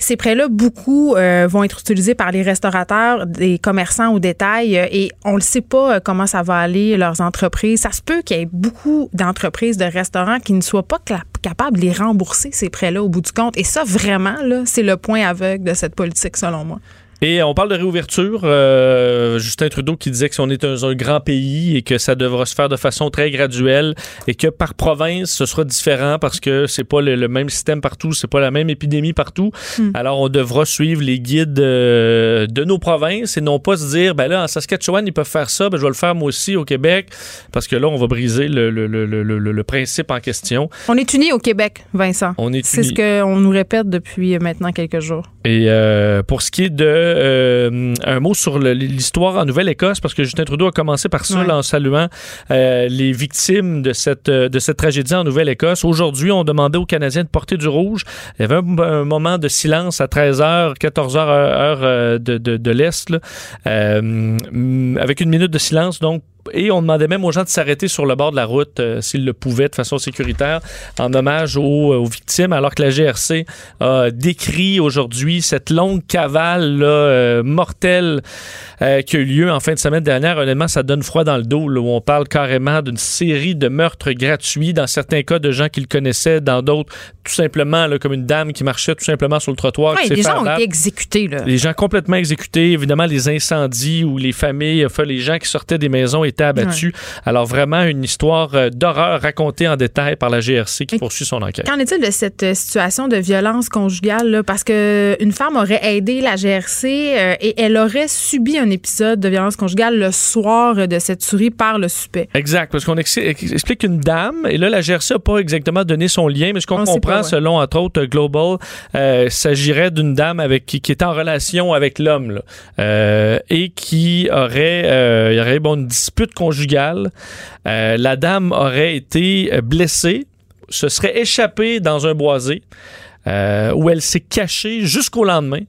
Ces prêts-là, beaucoup euh, vont être utilisés par les restaurateurs, des commerçants au détail, et on ne sait pas comment ça va aller, leurs entreprises. Ça se peut qu'il y ait beaucoup d'entreprises de restaurants qui ne soient pas capables de les rembourser, ces prêts-là, au bout du compte. Et ça, vraiment, c'est le point aveugle de cette politique, selon moi. Et on parle de réouverture. euh, Justin Trudeau qui disait que si on est un, un grand pays et que ça devra se faire de façon très graduelle et que par province, ce sera différent parce que c'est pas le, le même système partout, c'est pas la même épidémie partout. Hmm. Alors, on devra suivre les guides euh, de nos provinces et non pas se dire, ben là, en Saskatchewan, ils peuvent faire ça, ben je vais le faire moi aussi au Québec parce que là, on va briser le, principe en question. On est unis au Québec, Vincent. On est C'est ce unis. qu'on nous répète depuis euh, maintenant quelques jours. Et euh, pour ce qui est de euh, un mot sur l'histoire en Nouvelle-Écosse, parce que Justin Trudeau a commencé par ça Ouais. là, en saluant euh, les victimes de cette, euh, de cette tragédie en Nouvelle-Écosse. Aujourd'hui, on demandait aux Canadiens de porter du rouge. Il y avait un, un moment de silence à 13h, 14h heure euh, de, de, de l'Est, euh, avec une minute de silence, donc et on demandait même aux gens de s'arrêter sur le bord de la route euh, s'ils le pouvaient de façon sécuritaire en hommage aux, aux victimes, alors que la GRC a décrit aujourd'hui cette longue cavale là, euh, mortelle euh, qui a eu lieu en fin de semaine dernière. Honnêtement, ça donne froid dans le dos, là, où on parle carrément d'une série de meurtres gratuits, dans certains cas de gens qu'ils connaissaient, dans d'autres, tout simplement, là, comme une dame qui marchait tout simplement sur le trottoir. Ouais, les gens ont été exécutés. Là. Les gens complètement exécutés, évidemment les incendies où les familles, enfin les gens qui sortaient des maisons étaient abattus. Alors vraiment une histoire euh, d'horreur racontée en détail par la GRC qui Et poursuit son enquête. Qu'en est-il de cette euh, situation de violence conjugale? là? Parce qu'une femme aurait aidé la GRC euh, et elle aurait subi un épisode de violence conjugale le soir de cette tuerie par le suspect. Exact, parce qu'on ex- ex- explique une dame, et là, la GRC n'a pas exactement donné son lien, mais ce qu'on comprend, pas, ouais. selon, entre autres, Global, euh, s'agirait d'une dame avec qui, qui était en relation avec l'homme, euh, et qui aurait, il y aurait bon, une dispute conjugale. Euh, la dame aurait été euh, blessée, se serait échappée dans un boisé, euh, où elle s'est cachée jusqu'au lendemain.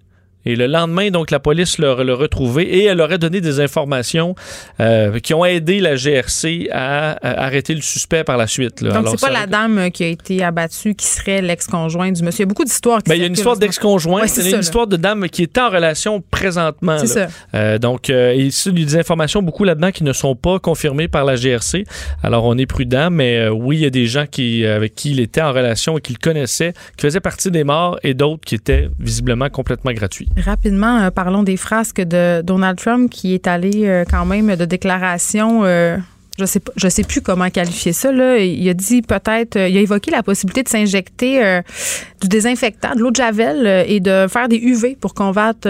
Et le lendemain, donc, la police l'a retrouvée et elle aurait donné des informations euh, qui ont aidé la GRC à, à arrêter le suspect par la suite. là. Donc, c'est pas la dame euh, qui a été abattue qui serait l'ex-conjoint du monsieur. Il y a beaucoup d'histoires qui Ben, il y a une histoire d'ex-conjoint, Ouais, c'est une ça, là. histoire de dame qui est en relation présentement. C'est ça. Euh, donc, euh, il y a des informations beaucoup là-dedans qui ne sont pas confirmées par la GRC. Alors, on est prudent, mais euh, oui, il y a des gens qui, euh, avec qui il était en relation et qu'il connaissait, qui faisaient partie des morts et d'autres qui étaient visiblement complètement gratuits. Rapidement, euh, parlons des frasques de Donald Trump qui est allé euh, quand même de déclaration. euh, je sais je sais plus comment qualifier ça. Là. Il a dit peut-être, euh, il a évoqué la possibilité de s'injecter du désinfectant, de l'eau de javel et de faire des UV pour combattre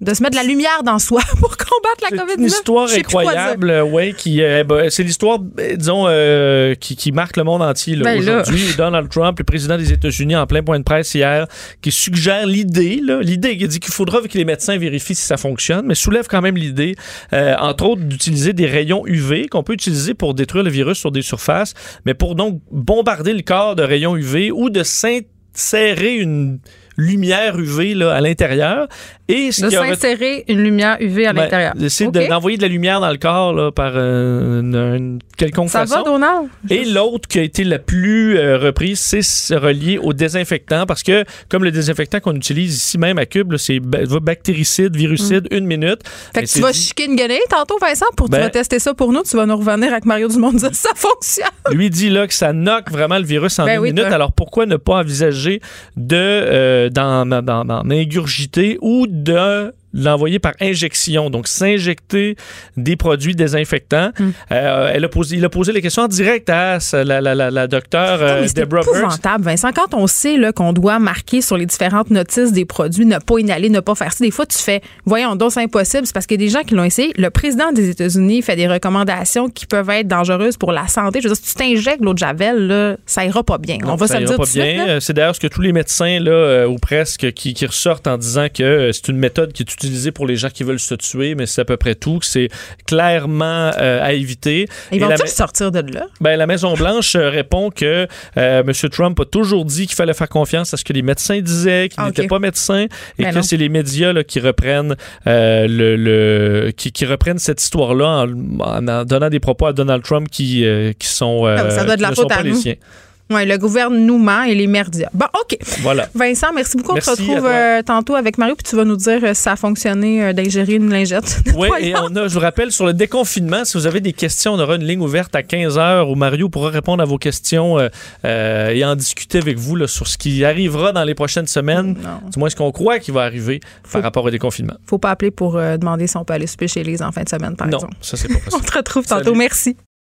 de se mettre de la lumière dans soi pour combattre la COVID-19. C'est une histoire incroyable, euh, ouais, qui euh, ben, c'est l'histoire, euh, disons, euh, qui, qui marque le monde entier Ben aujourd'hui. Donald Trump, le président des États-Unis, en plein point de presse hier, qui suggère l'idée, l'idée qui dit qu'il faudra que les médecins vérifient si ça fonctionne, mais soulève quand même l'idée, euh, entre autres, d'utiliser des rayons UV qu'on peut utiliser pour détruire le virus sur des surfaces, mais pour donc bombarder le corps de rayons UV ou de s'insérer une lumière UV là, à l'intérieur. Et ce De aurait- s'insérer une lumière UV à ben, l'intérieur. d'essayer d'envoyer de la lumière dans le corps là, par euh, une, une quelconque Ça façon. va, Donald? Et l'autre qui a été la plus euh, reprise, c'est se relier au désinfectant parce que, comme le désinfectant qu'on utilise ici même à Cube, c'est ba- bactéricide, virucide, une minute. Mm. Fait que tu vas dit- chiquer une guenille tantôt, Vincent, pour tu Ben- vas tester ça pour nous. Tu vas nous revenir avec Mario Dumont dire ça fonctionne. Lui dit là que ça knock vraiment le virus en Ben une oui, minute. Alors pourquoi ne pas envisager de euh, d'en- d'en ingurgiter ou de l'envoyer par injection, donc s'injecter des produits désinfectants. Hmm. Euh, elle a posé, il a posé les questions en direct à la, la, la, la docteure euh, c'est épouvantable, Vincent. Quand on sait qu'on doit marquer sur les différentes notices des produits, ne pas inhaler, ne pas faire ça, des fois, tu fais, voyons donc, c'est impossible. C'est parce qu'il y a des gens qui l'ont essayé. Le président des États-Unis fait des recommandations qui peuvent être dangereuses pour la santé. Je veux dire, si tu t'injectes l'eau de Javel, là, ça ira pas bien. On va ça se le ira dire pas tout bien. Euh, C'est d'ailleurs ce que tous les médecins, là, ou presque, qui, qui ressortent en disant que c'est une méthode qui est utilisée pour les gens qui veulent se tuer, mais c'est à peu près tout, c'est clairement euh, à éviter. Ils vont-ils ma- sortir de là? ben, la Maison-Blanche euh, répond que euh, M. Trump a toujours dit qu'il fallait faire confiance à ce que les médecins disaient, qu'il Ah, n'était pas médecin, et Ben que c'est les médias là, qui reprennent euh, le, le- qui, qui reprennent cette histoire-là en, en donnant des propos à Donald Trump qui, qui sont, Ah, ça doit être de la faute à nous. Oui, le gouvernement et les merdias. Bon, OK. Voilà. Vincent, merci beaucoup. Merci on se retrouve euh, tantôt avec Mario, puis tu vas nous dire euh, si ça a fonctionné euh, d'ingérer une lingette. Oui, et on a, je vous rappelle, sur le déconfinement, si vous avez des questions, on aura une ligne ouverte à 15h où Mario pourra répondre à vos questions euh, euh, et en discuter avec vous là, sur ce qui arrivera dans les prochaines semaines, Non. du moins ce qu'on croit qui va arriver par rapport au déconfinement. Faut pas appeler pour euh, demander si on peut aller souper chez les en fin de semaine, par non, exemple. ça c'est pas On possible. te retrouve tantôt. Salut. Merci.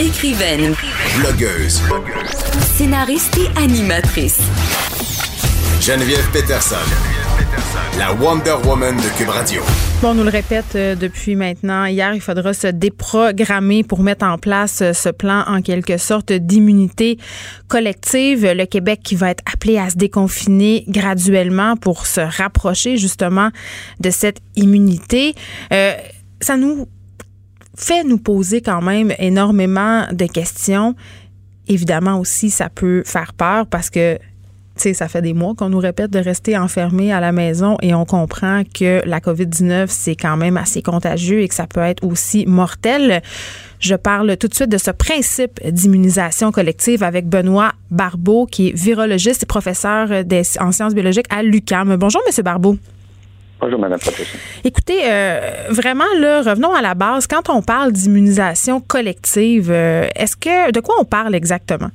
Écrivaine, Blogueuse. scénariste et animatrice. Geneviève Peterson. La Wonder Woman de Cube Radio. Bon, on nous le répète euh, depuis maintenant. Hier, il faudra se déprogrammer pour mettre en place euh, ce plan en quelque sorte d'immunité collective. Le Québec qui va être appelé à se déconfiner graduellement pour se rapprocher justement de cette immunité. Euh, ça nous fait nous poser quand même énormément de questions. Évidemment aussi, ça peut faire peur parce que tu sais, ça fait des mois qu'on nous répète de rester enfermés à la maison et on comprend que la COVID-19, c'est quand même assez contagieux et que ça peut être aussi mortel. Je parle tout de suite de ce principe d'immunisation collective avec Benoît Barbeau, qui est virologiste et professeur en sciences biologiques à l'UQAM. Bonjour, Monsieur Barbeau. Bonjour, Mme Patricia. Écoutez, euh, vraiment, là, revenons à la base. Quand on parle d'immunisation collective, euh, est-ce que de quoi on parle exactement?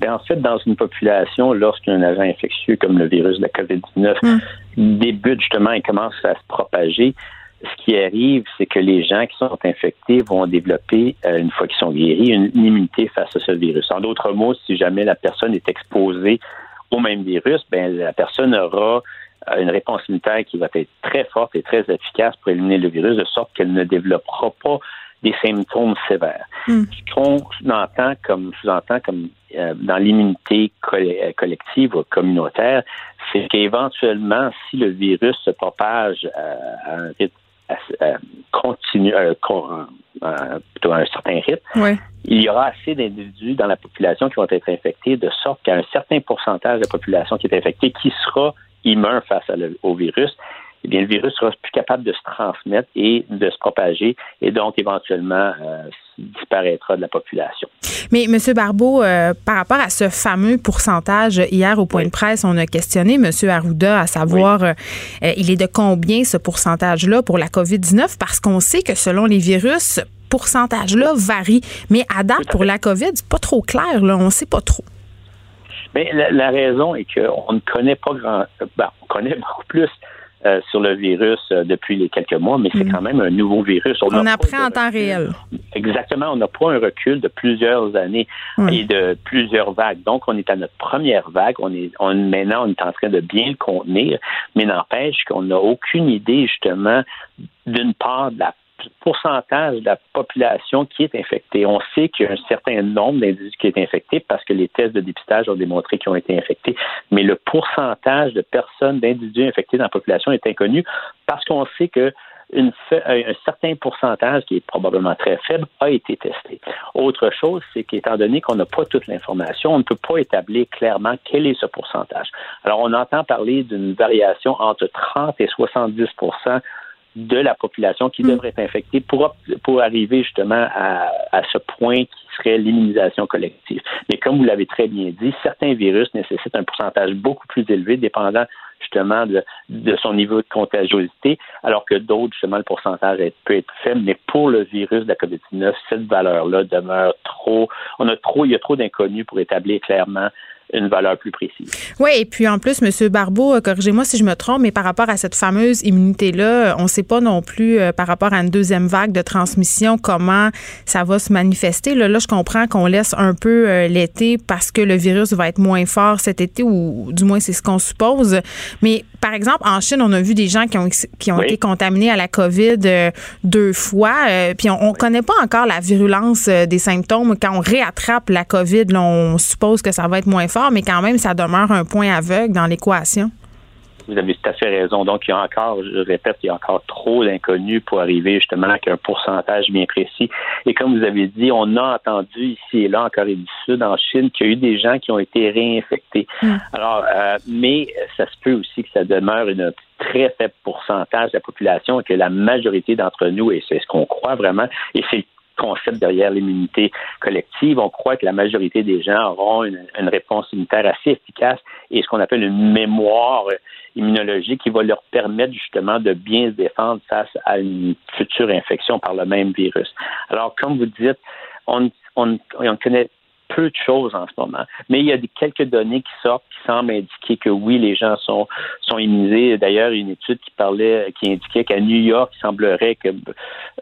Bien, en fait, dans une population, lorsqu'un agent infectieux comme le virus de la COVID-19 débute justement et commence à se propager, ce qui arrive, c'est que les gens qui sont infectés vont développer, euh, une fois qu'ils sont guéris, une, immunité face à ce virus. En d'autres mots, si jamais la personne est exposée au même virus, ben la personne aura une réponse immunitaire qui va être très forte et très efficace pour éliminer le virus, de sorte qu'elle ne développera pas des symptômes sévères. Ce qu'on entend comme sous-entend comme euh, dans l'immunité euh, collective ou communautaire, c'est qu'éventuellement, si le virus se propage euh, à un rythme assez- continu, con- euh, plutôt à un certain rythme, Oui. il y aura assez d'individus dans la population qui vont être infectés de sorte qu'à un certain pourcentage de la population qui est infectée qui sera face à le- au virus eh bien, le virus sera plus capable de se transmettre et de se propager et donc éventuellement euh, disparaîtra de la population. Mais M. Barbeau, euh, par rapport à ce fameux pourcentage, hier au point de presse, on a questionné M. Arruda à savoir euh, il est de combien ce pourcentage-là pour la COVID-19? Parce qu'on sait que selon les virus, pourcentage-là varie. Mais à date, pour la COVID, c'est pas trop clair, là. On ne sait pas trop. Mais la, raison est qu'on ne connaît pas grand. Ben, on connaît beaucoup plus euh, sur le virus euh, depuis les quelques mois, mais c'est mm. quand même un nouveau virus. On, apprend en temps réel. Exactement. On n'a pas un recul de plusieurs années et de plusieurs vagues. Donc, on est à notre première vague. On est, on, maintenant, on est en train de bien le contenir, mais n'empêche qu'on n'a aucune idée, justement, d'une part de la pourcentage de la population qui est infectée. On sait qu'il y a un certain nombre d'individus qui est infecté parce que les tests de dépistage ont démontré qu'ils ont été infectés, mais le pourcentage de personnes, d'individus infectés dans la population est inconnu parce qu'on sait que un certain pourcentage, qui est probablement très faible, a été testé. Autre chose, c'est qu'étant donné qu'on n'a pas toute l'information, on ne peut pas établir clairement quel est ce pourcentage. Alors, on entend parler d'une variation entre 30 et 70 de la population qui mm. devrait être infectée pour, pour arriver justement à, à ce point qui serait l'immunisation collective. Mais comme vous l'avez très bien dit, certains virus nécessitent un pourcentage beaucoup plus élevé, dépendant justement de, de son niveau de contagiosité, alors que d'autres, justement, le pourcentage peut être faible. Mais pour le virus de la COVID-19, cette valeur-là demeure trop. On a trop, il y a trop d'inconnus pour établir clairement une valeur plus précise. Oui, et puis en plus, M. Barbeau, euh, corrigez-moi si je me trompe, mais par rapport à cette fameuse immunité-là, on ne sait pas non plus euh, par rapport à une deuxième vague de transmission comment ça va se manifester. Là, là je comprends qu'on laisse un peu euh, l'été parce que le virus va être moins fort cet été, ou du moins c'est ce qu'on suppose. Mais par exemple, en Chine, on a vu des gens qui ont, qui ont été contaminés à la COVID deux fois, puis on ne connaît pas encore la virulence des symptômes. Quand on réattrape la COVID, là, on suppose que ça va être moins fort mais quand même, ça demeure un point aveugle dans l'équation. Vous avez tout à fait raison. Donc, il y a encore, je répète, il y a encore trop d'inconnus pour arriver justement à un pourcentage bien précis. Et comme vous avez dit, on a entendu ici et là en Corée du Sud, en Chine, qu'il y a eu des gens qui ont été réinfectés. Hmm. Alors, euh, mais ça se peut aussi que ça demeure une très faible pourcentage de la population et que la majorité d'entre nous, et c'est ce qu'on croit vraiment, et c'est concept derrière l'immunité collective. On croit que la majorité des gens auront une, réponse immunitaire assez efficace et ce qu'on appelle une mémoire immunologique qui va leur permettre justement de bien se défendre face à une future infection par le même virus. Alors, comme vous dites, on, on, on connaît peu de choses en ce moment. Mais il y a quelques données qui sortent qui semblent indiquer que oui, les gens sont, sont immunisés. D'ailleurs, une étude qui parlait, qui indiquait qu'à New York, il semblerait que,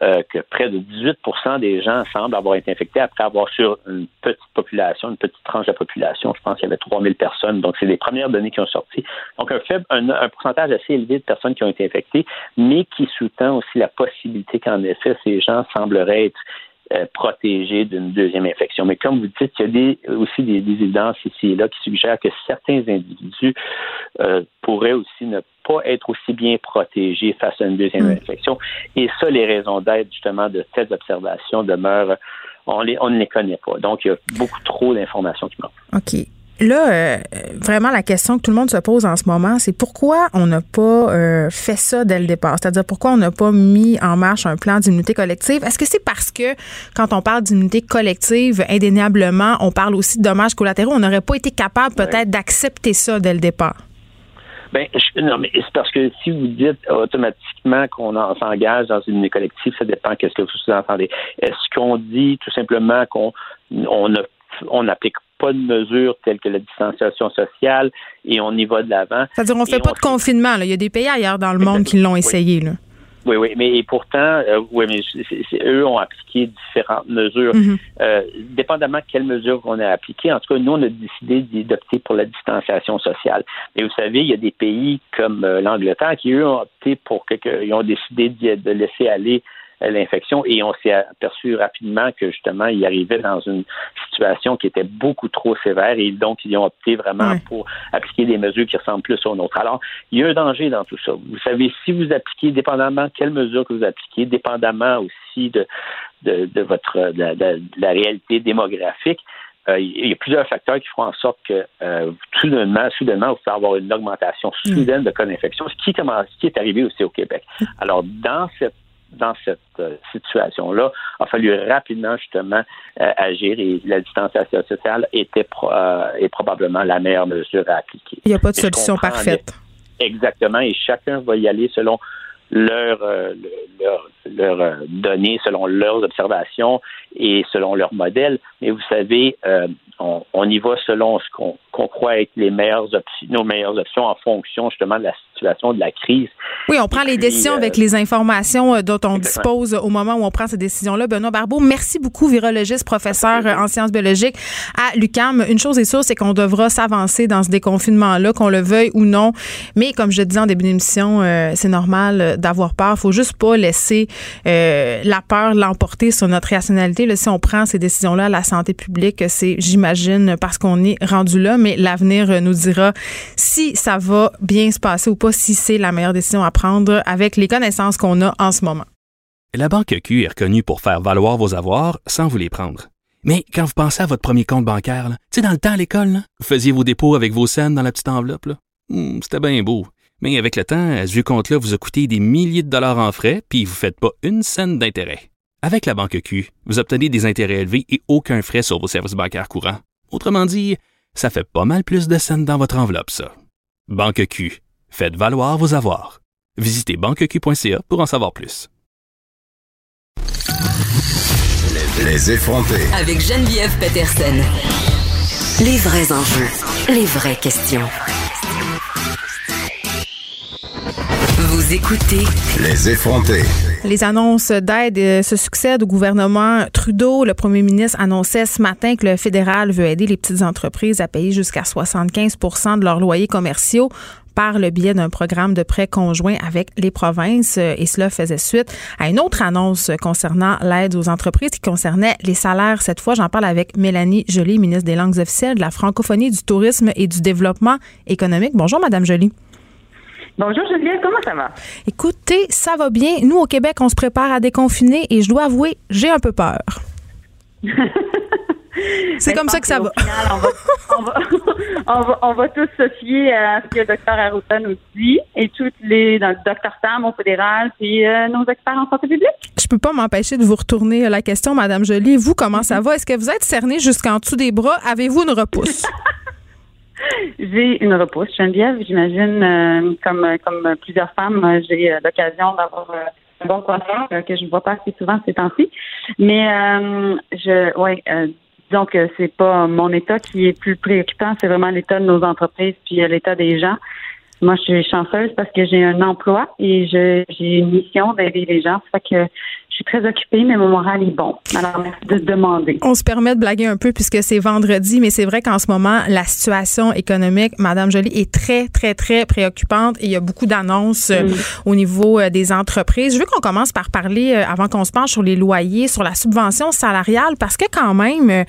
euh, que près de 18% des gens semblent avoir été infectés après avoir sur une petite population, une petite tranche de la population. Je pense qu'il y avait 3000 personnes. Donc, c'est les premières données qui ont sorti. Donc, un faible, un, un pourcentage assez élevé de personnes qui ont été infectées, mais qui sous-tend aussi la possibilité qu'en effet, ces gens sembleraient être euh, protégés d'une deuxième infection. Mais comme vous dites, il y a des, aussi des, évidences ici et là qui suggèrent que certains individus euh, pourraient aussi ne pas être aussi bien protégés face à une deuxième mm. infection. Et ça, les raisons d'être justement de telles observations demeurent, on, les, on ne les connaît pas. Donc, il y a beaucoup trop d'informations qui manquent. OK là, euh, vraiment, la question que tout le monde se pose en ce moment, c'est pourquoi on n'a pas euh, fait ça dès le départ? C'est-à-dire pourquoi on n'a pas mis en marche un plan d'immunité collective? Est-ce que c'est parce que quand on parle d'immunité collective, indéniablement, on parle aussi de dommages collatéraux? On n'aurait pas été capable peut-être d'accepter ça dès le départ? Ben, non, mais c'est parce que si vous dites automatiquement qu'on s'engage dans une collective, ça dépend qu'est-ce que vous entendez. Est-ce qu'on dit tout simplement qu'on on, on applique pas de mesures telles que la distanciation sociale et on y va de l'avant. C'est-à-dire, on fait pas de confinement. Là. Il y a des pays ailleurs dans le monde qui l'ont essayé. Là. Oui, oui, mais pourtant, euh, oui, mais eux ont appliqué différentes mesures. Mm-hmm. euh, dépendamment de quelles mesures on a appliquées, en tout cas, nous, on a décidé d'opter pour la distanciation sociale. Mais vous savez, il y a des pays comme euh, l'Angleterre qui, eux, ont opté pour quelque, ils ont décidé de laisser aller l'infection et on s'est aperçu rapidement que justement, il arrivait dans une situation qui était beaucoup trop sévère et donc ils ont opté vraiment pour appliquer des mesures qui ressemblent plus aux nôtres. Alors, il y a un danger dans tout ça. Vous savez, si vous appliquez, dépendamment quelles mesures que vous appliquez, dépendamment aussi de, de, votre de la réalité démographique, euh, il y a plusieurs facteurs qui font en sorte que euh, soudainement, soudainement, vous pouvez avoir une augmentation soudaine de cas d'infection, ce qui, ce qui est arrivé aussi au Québec. Alors, dans cette dans cette euh, situation-là, il a fallu rapidement justement euh, agir et la distanciation sociale était euh, est probablement la meilleure mesure à appliquer. Il n'y a pas de solution parfaite. Exactement, et chacun va y aller selon leurs leur, leur, données, selon leurs observations et selon leur modèle. Mais vous savez, on, on, y va selon ce qu'on croit être les meilleures options, nos meilleures options en fonction justement de la situation de la crise. Oui, on prend les décisions avec euh, les informations euh, dont on dispose au moment où on prend ces décisions-là. Benoît Barbeau, merci beaucoup, virologiste, professeur en sciences biologiques à l'UCAM. Une chose est sûre, c'est qu'on devra s'avancer dans ce déconfinement-là, qu'on le veuille ou non. Mais comme je disais en début d'émission, euh, c'est normal d'avoir peur. Faut juste pas laisser la peur l'emporter sur notre rationalité. Là, si on prend ces décisions-là, la santé publique, c'est, j'imagine, parce qu'on est rendu là. Mais l'avenir nous dira si ça va bien se passer ou pas si c'est la meilleure décision à prendre avec les connaissances qu'on a en ce moment. La Banque Q est reconnue pour faire valoir vos avoirs sans vous les prendre. Mais quand vous pensez à votre premier compte bancaire, tu sais, dans le temps à l'école, vous faisiez vos dépôts avec vos scènes dans la petite enveloppe. Hmm, c'était bien beau. Mais avec le temps, à ce compte-là vous a coûté des milliers de dollars en frais, puis vous ne faites pas une scène d'intérêt. Avec la Banque Q, vous obtenez des intérêts élevés et aucun frais sur vos services bancaires courants. Autrement dit, ça fait pas mal plus de scènes dans votre enveloppe, ça. Banque Q, Faites valoir vos avoirs. Visitez banqueq.ca pour en savoir plus. Les effrontés. Avec Geneviève Peterson. Les vrais enjeux, les vraies questions. Vous écoutez Les effrontés. Les annonces d'aide euh, se succèdent au gouvernement Trudeau. Le premier ministre annonçait ce matin que le fédéral veut aider les petites entreprises à payer jusqu'à 75% de leurs loyers commerciaux par le biais d'un programme de prêt conjoint avec les provinces. Et cela faisait suite à une autre annonce concernant l'aide aux entreprises qui concernait les salaires. Cette fois, j'en parle avec Mélanie Joly, ministre des langues officielles, de la francophonie, du tourisme et du développement économique. Bonjour, Madame Joly. Bonjour Geneviève, comment ça va? Écoutez, ça va bien. Nous, au Québec, on se prépare à déconfiner et je dois avouer, j'ai un peu peur. C'est comme ça que ça va. on, va, tous se fier à ce que le docteur Arruda nous dit et tous les, dans le docteur Tam au fédéral, puis euh, nos experts en santé publique. Je peux pas m'empêcher de vous retourner la question, Madame Jolie. Vous, comment ça va? Est-ce que vous êtes cernée jusqu'en dessous des bras? Avez-vous une repousse? j'ai une repousse, Geneviève. J'imagine, euh, comme, comme plusieurs femmes, j'ai euh, l'occasion d'avoir un bon coiffeur que je ne vois pas assez souvent ces temps-ci. Mais je, ouais, donc, c'est pas mon état qui est plus préoccupant, c'est vraiment l'état de nos entreprises puis euh, l'état des gens. Moi, je suis chanceuse parce que j'ai un emploi et j'ai une mission d'aider les gens. Ça que suis très occupée, mais mon moral est bon. Alors, merci de demander. On se permet de blaguer un peu puisque c'est vendredi, mais c'est vrai qu'en ce moment, la situation économique, Madame Jolie, est très, très, très préoccupante et il y a beaucoup d'annonces euh, au niveau euh, des entreprises. Je veux qu'on commence par parler, euh, avant qu'on se penche sur les loyers, sur la subvention salariale, parce que quand même,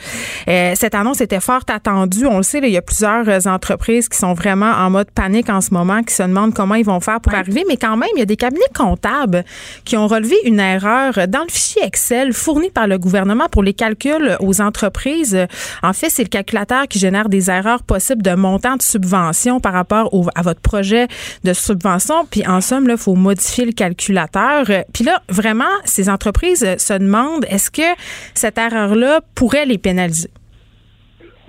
cette annonce était fort attendue. On le sait, il y a plusieurs entreprises qui sont vraiment en mode panique en ce moment, qui se demandent comment ils vont faire pour arriver, mais quand même, il y a des cabinets comptables qui ont relevé une erreur dans le fichier Excel fourni par le gouvernement pour les calculs aux entreprises, en fait, c'est le calculateur qui génère des erreurs possibles de montant de subvention par rapport à votre projet de subvention. Puis en somme, il faut modifier le calculateur. Puis là, vraiment, ces entreprises se demandent est-ce que cette erreur-là pourrait les pénaliser?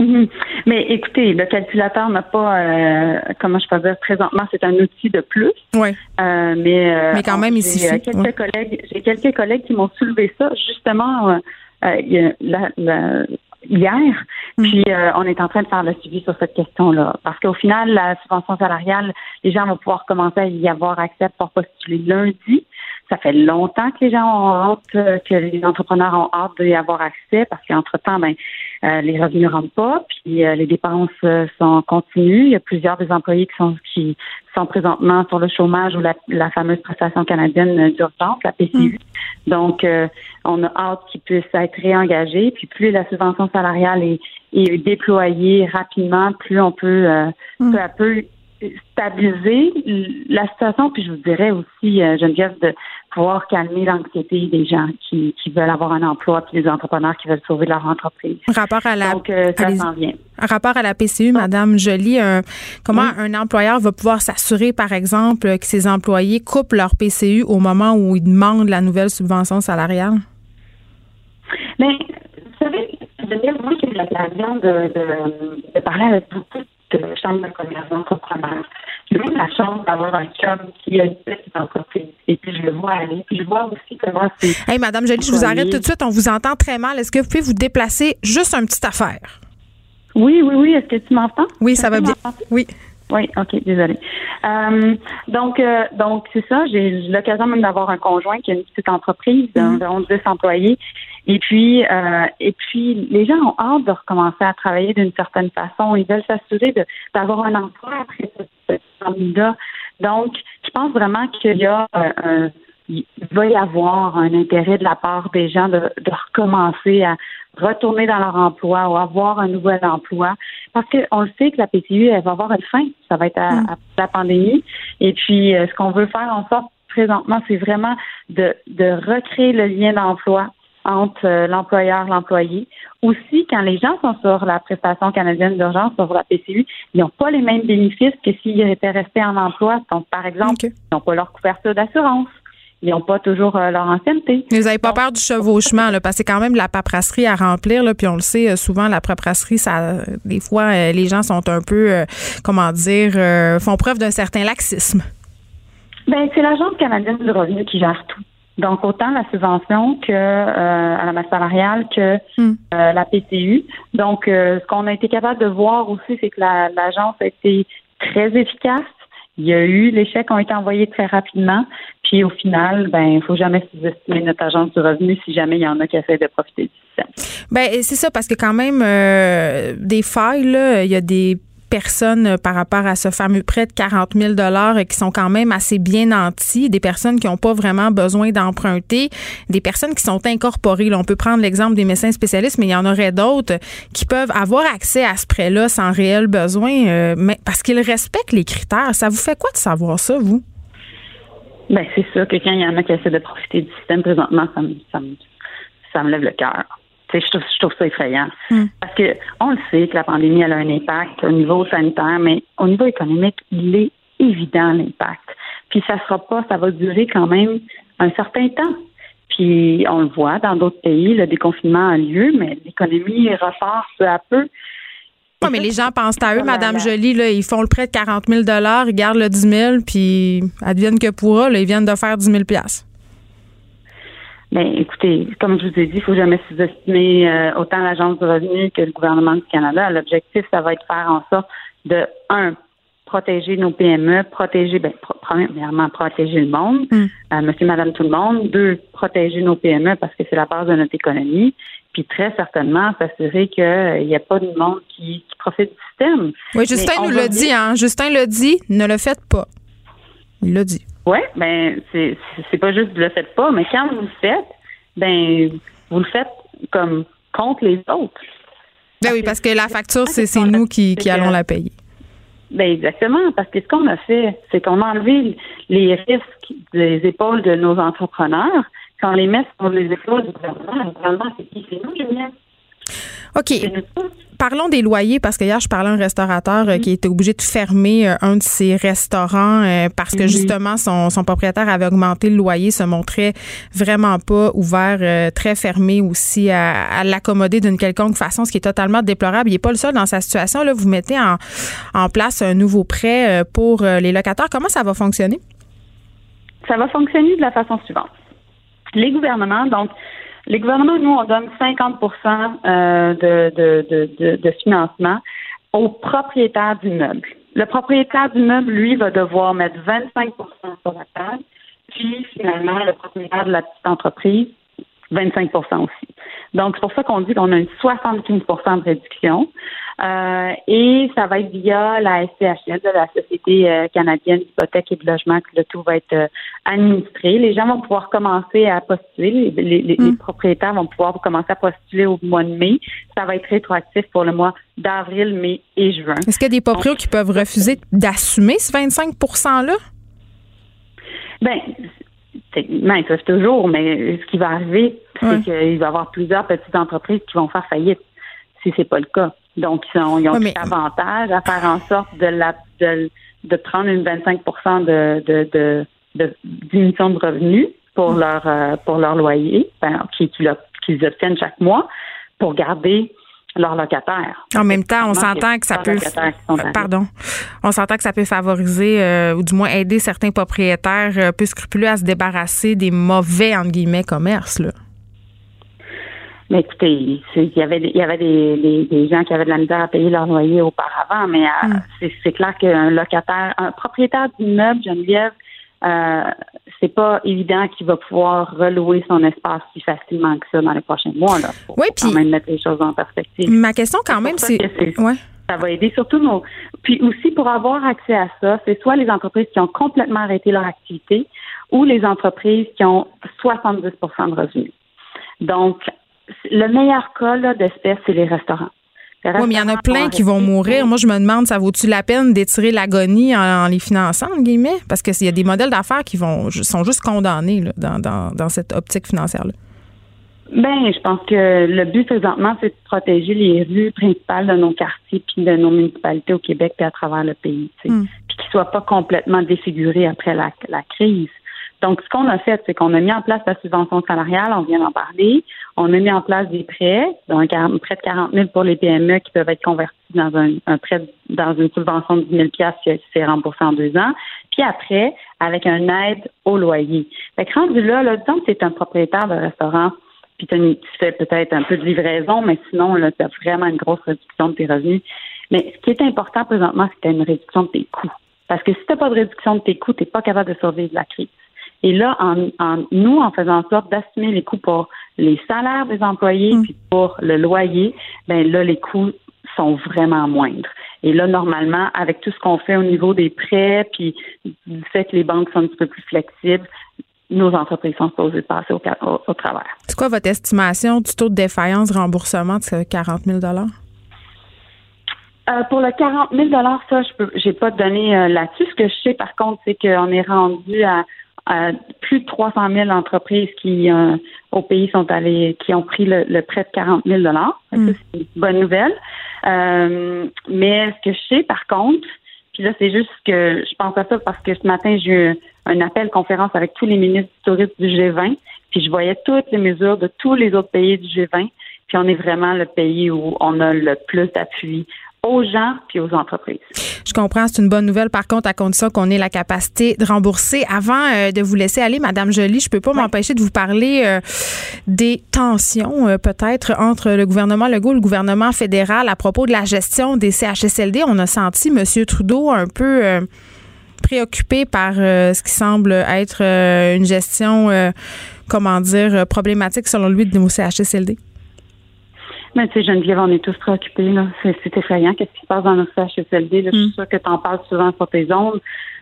Mhm. Mais écoutez, le calculateur n'a pas, euh, comment je peux dire, présentement, c'est un outil de plus. Oui. Euh, mais, euh, mais quand même, ici. J'ai quelques collègues, j'ai quelques collègues qui m'ont soulevé ça justement hier. Mm. Puis on est en train de faire le suivi sur cette question-là. Parce qu'au final, la subvention salariale, les gens vont pouvoir commencer à y avoir accès pour postuler lundi. Ça fait longtemps que les gens ont hâte, que les entrepreneurs ont hâte d'y avoir accès parce qu'entre-temps, ben, euh, les revenus ne rentrent pas, puis euh, les dépenses euh, sont continues. Il y a plusieurs des employés qui sont qui sont présentement sur le chômage ou la, la fameuse prestation canadienne d'urgence, la PCU. Mm. Donc, on a hâte qu'ils puissent être réengagés. Puis plus la subvention salariale est, est déployée rapidement, plus on peut mm. peu à peu stabiliser la situation, puis je vous dirais aussi, euh, Geneviève, de pouvoir calmer l'anxiété des gens qui, qui veulent avoir un emploi, puis des entrepreneurs qui veulent sauver leur entreprise. Rapport à la, Donc, euh, ça s'en vient. Rapport à la PCU, Madame Jolie, euh, comment un employeur va pouvoir s'assurer, par exemple, que ses employés coupent leur PCU au moment où ils demandent la nouvelle subvention salariale? Mais, vous savez, Geneviève, moi, j'ai eu l'occasion de, de, de parler avec beaucoup de chambres de commerce d'entrepreneurs. J'ai eu la chance d'avoir un chum qui a une petite entreprise. Et puis, je le vois aller. Puis, je vois aussi comment c'est. Hey, Madame Jolie, je vous arrête tout de suite. On vous entend très mal. Est-ce que vous pouvez vous déplacer juste une petite affaire? Oui, oui, oui. Est-ce que tu m'entends? Oui, ça va bien. Oui. Oui, OK, désolée. Euh, donc, euh, donc c'est ça. J'ai l'occasion même d'avoir un conjoint qui a une petite entreprise d'environ 10 employés. Et puis, euh, et puis, les gens ont hâte de recommencer à travailler d'une certaine façon. Ils veulent s'assurer d'avoir un emploi après cette, cette pandémie-là. Donc, je pense vraiment qu'il y a euh, un, il va y avoir un intérêt de la part des gens de, de recommencer à retourner dans leur emploi ou avoir un nouvel emploi. Parce qu'on le sait que la PTU, elle va avoir une fin. Ça va être à, à la pandémie. Et puis, euh, ce qu'on veut faire en sorte présentement, c'est vraiment de, de recréer le lien d'emploi entre euh, l'employeur et l'employé. Aussi, quand les gens sont sur la prestation canadienne d'urgence, sur la PCU, ils n'ont pas les mêmes bénéfices que s'ils étaient restés en emploi. Donc, par exemple, ils n'ont pas leur couverture d'assurance. Ils n'ont pas toujours euh, leur ancienneté. Mais vous n'avez pas peur du chevauchement, là, parce que c'est quand même de la paperasserie à remplir, là, puis on le sait, euh, souvent, la paperasserie, ça, des fois, les gens sont un peu, euh, comment dire, euh, font preuve d'un certain laxisme. Ben, c'est l'Agence canadienne du revenu qui gère tout. Donc, autant la subvention que euh, à la masse salariale que euh, la PTU. Donc, euh, ce qu'on a été capable de voir aussi, c'est que la- l'agence a été très efficace. Il y a eu, les chèques ont été envoyés très rapidement. Puis au final, ben, il faut jamais sous-estimer notre agence du revenu si jamais il y en a qui essaient de profiter du système. Ben c'est ça parce que quand même euh, des failles là, il y a des personnes euh, par rapport à ce fameux prêt de 40 000 dollars qui sont quand même assez bien nantis, des personnes qui n'ont pas vraiment besoin d'emprunter, des personnes qui sont incorporées. On peut prendre l'exemple des médecins spécialistes, mais il y en aurait d'autres qui peuvent avoir accès à ce prêt-là sans réel besoin, euh, mais parce qu'ils respectent les critères. Ça vous fait quoi de savoir ça, vous? Ben, c'est sûr que quand il y en a qui essaient de profiter du système présentement, ça me, ça me, ça me lève le cœur. Je trouve, je trouve ça effrayant. Parce que on le sait que la pandémie elle a un impact au niveau sanitaire, mais au niveau économique, il est évident l'impact. Puis ça sera pas, ça va durer quand même un certain temps. Puis on le voit dans d'autres pays, le déconfinement a lieu, mais l'économie repart peu à peu. Oui, mais les gens pensent à eux, Madame Jolie, là, ils font le prêt de 40 000 ils gardent le 10 000 puis advienne que pourra, là, ils viennent de faire 10 000 Mais Ben, écoutez, comme je vous ai dit, il faut jamais sous-estimer euh, autant l'Agence du revenu que le gouvernement du Canada. L'objectif, ça va être de faire en sorte de, un, protéger nos PME, protéger, ben, pro- premièrement, protéger le monde, euh, monsieur, madame, tout le monde. Deux, protéger nos PME parce que c'est la base de notre économie. Puis très certainement, s'assurer qu'il n'y a pas de monde qui, qui profite du système. Oui, Justin nous l'a dit, hein. Justin l'a dit, ne le faites pas. Il l'a dit. Oui, ben c'est c'est pas juste vous le faites pas, mais quand vous le faites, ben vous le faites comme contre les autres. Ben oui, parce que la facture, c'est c'est nous qui, qui allons la payer. Ben exactement, parce que ce qu'on a fait, c'est qu'on a enlevé les risques des épaules de nos entrepreneurs, qu'on les met sur les épaules du gouvernement. Le gouvernement, c'est qui? C'est nous, Julien. OK. Parlons des loyers, parce que hier, je parlais à un restaurateur euh, qui était obligé de fermer euh, un de ses restaurants euh, parce que Mhm. justement, son, son propriétaire avait augmenté le loyer, se montrait vraiment pas ouvert, euh, très fermé aussi à, à l'accommoder d'une quelconque façon, ce qui est totalement déplorable. Il n'est pas le seul dans sa situation. Là, vous mettez en, en place un nouveau prêt euh, pour les locataires. Comment ça va fonctionner? Ça va fonctionner de la façon suivante. Les gouvernements, donc, les gouvernements, nous, on donne 50 euh, de, de, de, de, financement aux propriétaires d'immeubles. Le propriétaire d'immeuble, lui, va devoir mettre 25% sur la table, puis finalement, le propriétaire de la petite entreprise, 25% aussi. Donc, c'est pour ça qu'on dit qu'on a une 75% de réduction. Euh, et ça va être via la SCHL, de la Société euh, canadienne d'hypothèque et de logement, que le tout va être euh, administré. Les gens vont pouvoir commencer à postuler. Les, les, Mm. propriétaires vont pouvoir commencer à postuler au mois de mai. Ça va être rétroactif pour le mois d'avril, mai et juin. Est-ce qu'il y a des proprios qui peuvent refuser d'assumer ce 25 %-là? Ben, techniquement, ils peuvent toujours, mais ce qui va arriver, c'est qu'il va y avoir plusieurs petites entreprises qui vont faire faillite si c'est pas le cas. Donc, ils, ont, ils ont tout avantage à faire en sorte de la de, de prendre une 25 de, de, de, de diminution de revenus pour leur euh, pour leur loyer, ben, qui- qui qu'ils obtiennent chaque mois pour garder leurs locataires. En même temps, on s'entend que ça peut. qui arrivés. Pardon. On s'entend que ça peut favoriser euh, ou du moins aider certains propriétaires euh, peu scrupuleux à se débarrasser des mauvais entre guillemets commerces. Là. Mais écoutez, il y avait, des- il y avait des, des, des gens qui avaient de la misère à payer leur loyer auparavant, mais euh, Mm. c'est, c'est clair qu'un locataire, un propriétaire d'immeuble, Geneviève, euh, c'est pas évident qu'il va pouvoir relouer son espace si facilement que ça dans les prochains mois. Là. Faut, Oui, quand même mettre les choses en perspective. Ma question quand même, c'est. que c'est- Ouais. Ça va aider surtout nos. Puis aussi pour avoir accès à ça, c'est soit les entreprises qui ont complètement arrêté leur activité ou les entreprises qui ont 70% de revenus. Donc, le meilleur cas là, d'espèce, c'est les restaurants. Les Oui, mais il y en a plein qui vont mourir. Moi, je me demande, ça vaut-tu la peine d'étirer l'agonie en, en les finançant, entre guillemets? Parce qu'il y a des modèles d'affaires qui vont sont juste condamnés là, dans, dans, dans cette optique financière-là. Ben, je pense que le but présentement, c'est de protéger les rues principales de nos quartiers puis de nos municipalités au Québec et à travers le pays, tu sais. Mm. puis qu'ils soient pas complètement défigurés après la, la crise. Donc, ce qu'on a fait, c'est qu'on a mis en place la subvention salariale, on vient d'en parler. On a mis en place des prêts, donc près de 40 000 pour les PME qui peuvent être convertis dans un, prêt, dans une subvention de 10 000 qui c'est remboursé en deux ans. Puis après, avec un aide au loyer. Fait que rendu là, là, disons que c'est un propriétaire de restaurant, puis tu fais peut-être un peu de livraison, mais sinon, là, tu as vraiment une grosse réduction de tes revenus. Mais ce qui est important présentement, c'est que tu as une réduction de tes coûts. Parce que si tu n'as pas de réduction de tes coûts, tu n'es pas capable de survivre la crise. Et là, en, en- nous, en faisant en sorte d'assumer les coûts pour les salaires des employés, puis pour le loyer, ben là, les coûts sont vraiment moindres. Et là, normalement, avec tout ce qu'on fait au niveau des prêts, puis du fait que les banques sont un petit peu plus flexibles, nos entreprises sont supposées passer au, ca- au, au travers. C'est quoi votre estimation du taux de défaillance remboursement de ce 40 000 Euh, pour le 40 000 ça, je j'ai pas donné euh, là-dessus. Ce que je sais, par contre, c'est qu'on est rendu à, plus de 300 000 entreprises qui, euh, au pays, sont allées, qui ont pris le, le prêt de 40 000 Fait que Mm. C'est une bonne nouvelle. Euh, mais ce que je sais, par contre, puis là, c'est juste que je pense à ça parce que ce matin, j'ai eu un appel conférence avec tous les ministres du tourisme du G20, puis je voyais toutes les mesures de tous les autres pays du G20, puis on est vraiment le pays où on a le plus d'appui aux gens puis aux entreprises. Je comprends, c'est une bonne nouvelle. Par contre, à condition qu'on ait la capacité de rembourser. Avant euh, de vous laisser aller, Madame Joly, je peux pas m'empêcher de vous parler euh, des tensions euh, peut-être entre le gouvernement Legault et le gouvernement fédéral à propos de la gestion des CHSLD. On a senti M. Trudeau un peu préoccupé par euh, ce qui semble être euh, une gestion, euh, comment dire, problématique selon lui de nos CHSLD. Mais tu sais, Geneviève, on est tous préoccupés. Là. C'est, c'est effrayant qu'est-ce qui se passe dans nos CHSLD. Là. Je suis sûre que tu en parles souvent sur tes ondes.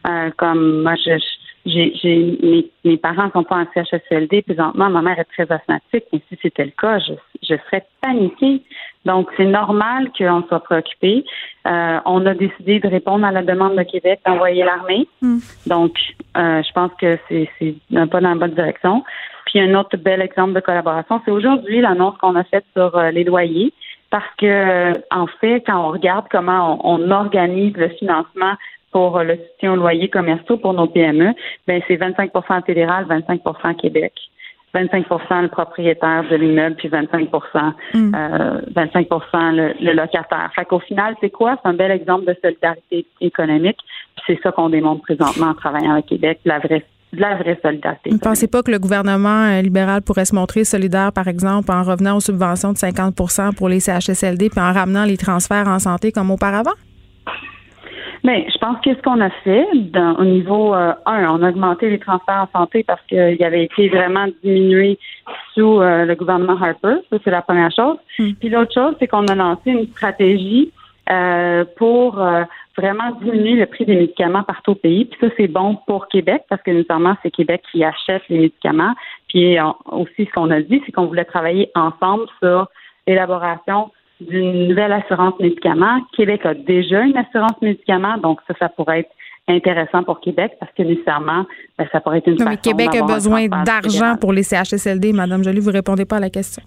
Euh, comme moi, je, j'ai, j'ai, mes, mes parents sont pas en CHSLD. Présentement, ma mère est très asthmatique. Mais si c'était le cas, je, je serais paniquée. Donc, c'est normal qu'on soit préoccupé. Euh, on a décidé de répondre à la demande de Québec d'envoyer l'armée. Donc, euh, je pense que c'est, c'est un pas dans la bonne direction. Puis un autre bel exemple de collaboration, c'est aujourd'hui l'annonce qu'on a faite sur euh, les loyers. Parce que, euh, en fait, quand on regarde comment on, on organise le financement pour euh, le soutien aux loyers commerciaux pour nos PME, ben c'est 25% fédéral, 25% Québec. 25% le propriétaire de l'immeuble, puis 25 euh, 25 le, le locataire. Fait qu'au final, c'est quoi? C'est un bel exemple de solidarité économique. Puis c'est ça qu'on démontre présentement en travaillant avec Québec, la vraie, de la vraie solidarité. Vous ne pensez pas que le gouvernement euh, libéral pourrait se montrer solidaire, par exemple, en revenant aux subventions de 50% pour les CHSLD puis en ramenant les transferts en santé comme auparavant? Bien, je pense que ce qu'on a fait dans, au niveau euh, 1, on a augmenté les transferts en santé parce qu'il avait été vraiment diminué sous euh, le gouvernement Harper. Ça, c'est la première chose. Puis l'autre chose, c'est qu'on a lancé une stratégie euh, pour euh, vraiment diminuer le prix des médicaments partout au pays. Puis ça, c'est bon pour Québec parce que nécessairement, c'est Québec qui achète les médicaments. Puis aussi, ce qu'on a dit, c'est qu'on voulait travailler ensemble sur l'élaboration d'une nouvelle assurance médicaments. Québec a déjà une assurance médicaments, donc ça, ça pourrait être intéressant pour Québec parce que nécessairement, ben, ça pourrait être une non, mais Québec a besoin d'argent pour les CHSLD. Madame Jolie, vous répondez pas à la question.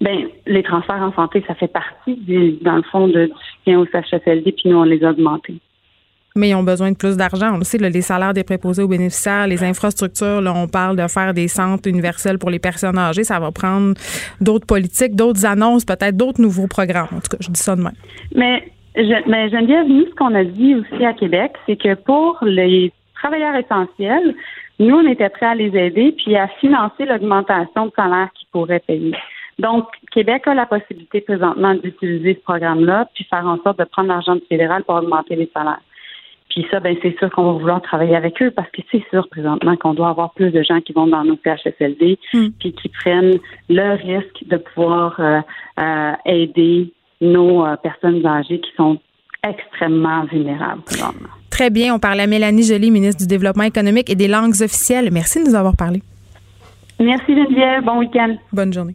Ben, les transferts en santé, ça fait partie, dans le fond, de, du soutien aux CHSLD, puis nous, on les a augmentés. Mais ils ont besoin de plus d'argent. On le sait, les salaires des préposés aux bénéficiaires, les infrastructures, là, on parle de faire des centres universels pour les personnes âgées. Ça va prendre d'autres politiques, d'autres annonces, peut-être d'autres nouveaux programmes. En tout cas, je dis ça de même. Mais je, mais Geneviève, nous, ce qu'on a dit aussi à Québec, c'est que pour les travailleurs essentiels, nous, on était prêts à les aider puis à financer l'augmentation de salaire qu'ils pourraient payer. Donc, Québec a la possibilité présentement d'utiliser ce programme-là puis faire en sorte de prendre l'argent du fédéral pour augmenter les salaires. Puis ça, ben c'est sûr qu'on va vouloir travailler avec eux parce que c'est sûr présentement qu'on doit avoir plus de gens qui vont dans nos CHSLD hmm. puis qui prennent le risque de pouvoir euh, euh, aider nos euh, personnes âgées qui sont extrêmement vulnérables. Très bien. On parle à Mélanie Joly, ministre du Développement économique et des langues officielles. Merci de nous avoir parlé. Merci Geneviève. Bon week-end. Bonne journée.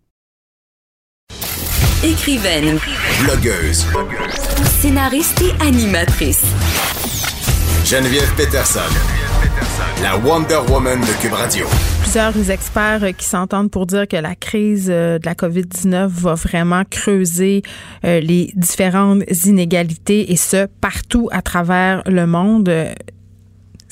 Écrivaine, blogueuse, scénariste et animatrice. Geneviève Peterson, la Wonder Woman de Cube Radio. Plusieurs experts qui s'entendent pour dire que la crise euh, de la COVID-19 va vraiment creuser euh, les différentes inégalités et ce, partout à travers le monde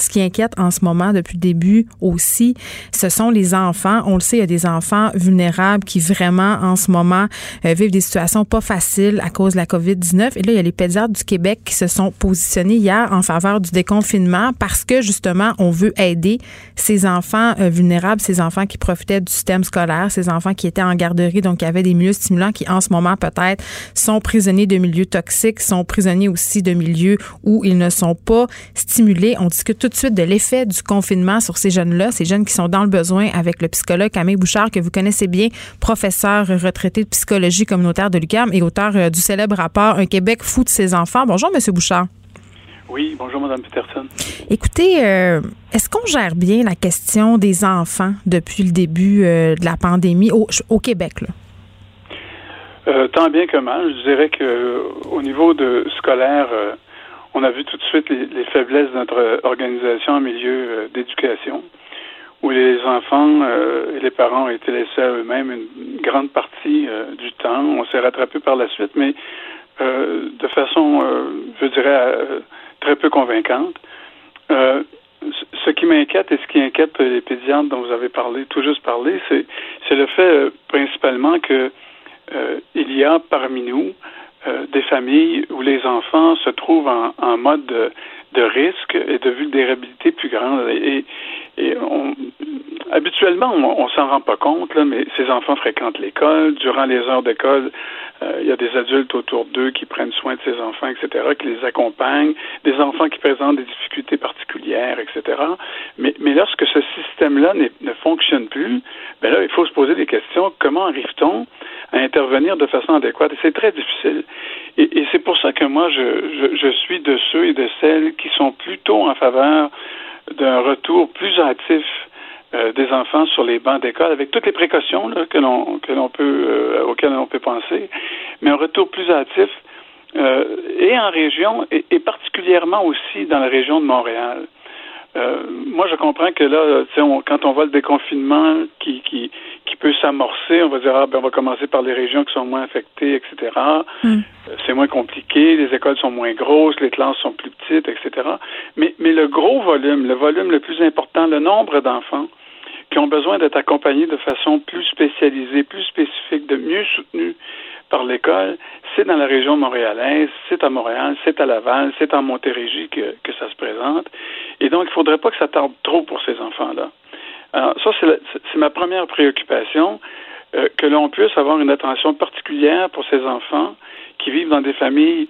ce qui inquiète en ce moment depuis le début aussi, ce sont les enfants. On le sait, il y a des enfants vulnérables qui vraiment en ce moment euh, vivent des situations pas faciles à cause de la COVID-19. Et là, il y a les pédiatres du Québec qui se sont positionnés hier en faveur du déconfinement parce que justement, on veut aider ces enfants euh, vulnérables, ces enfants qui profitaient du système scolaire, ces enfants qui étaient en garderie, donc qui avaient des milieux stimulants, qui en ce moment peut-être sont prisonniers de milieux toxiques, sont prisonniers aussi de milieux où ils ne sont pas stimulés. On discute tout de suite de l'effet du confinement sur ces jeunes-là, ces jeunes qui sont dans le besoin avec le psychologue Camille Bouchard, que vous connaissez bien, professeur retraité de psychologie communautaire de l'UQAM et auteur euh, du célèbre rapport Un Québec fou de ses enfants. Bonjour, Monsieur Bouchard. Oui, bonjour, Mme Peterson. Écoutez, euh, est-ce qu'on gère bien la question des enfants depuis le début euh, de la pandémie au, au Québec? Là? tant bien que mal. Je dirais que au niveau de scolaire, on a vu tout de suite les, faiblesses de notre organisation en milieu euh, d'éducation, où les enfants euh, et les parents ont été laissés à eux-mêmes une grande partie euh, du temps. On s'est rattrapé par la suite, mais de façon, je dirais, très peu convaincante. ce qui m'inquiète et ce qui inquiète les pédiatres dont vous avez parlé, tout juste parlé, c'est le fait principalement que il y a parmi nous euh, des familles où les enfants se trouvent en, mode de, risque et de vulnérabilité plus grande. Et, on, habituellement, on, on s'en rend pas compte, là, mais ces enfants fréquentent l'école. Durant les heures d'école, euh, il y a des adultes autour d'eux qui prennent soin de ces enfants, etc., qui les accompagnent, des enfants qui présentent des difficultés particulières, etc. Mais, mais lorsque ce système-là ne fonctionne plus, ben là, il faut se poser des questions. Comment arrive-t-on à intervenir de façon adéquate. Et c'est très difficile. Et, c'est pour ça que moi, je, je, suis de ceux et de celles qui sont plutôt en faveur d'un retour plus actif euh, des enfants sur les bancs d'école, avec toutes les précautions que l'on que l'on peut euh, auxquelles on peut penser, mais un retour plus actif euh, et en région et, et, particulièrement aussi dans la région de Montréal. Euh, moi, je comprends que là, on, quand on voit le déconfinement qui, qui, qui peut s'amorcer, on va dire, ah, ben, on va commencer par les régions qui sont moins affectées, etc. Mm. Euh, c'est moins compliqué, les écoles sont moins grosses, les classes sont plus petites, etc. Mais, mais le gros volume, le volume le plus important, le nombre d'enfants qui ont besoin d'être accompagnés de façon plus spécialisée, plus spécifique, de mieux soutenus par l'école, c'est dans la région montréalaise, c'est à Montréal, c'est à Laval, c'est en Montérégie que, que ça se présente. Et donc, il ne faudrait pas que ça tarde trop pour ces enfants-là. Alors, ça, c'est ma première préoccupation, euh, que l'on puisse avoir une attention particulière pour ces enfants qui vivent dans des familles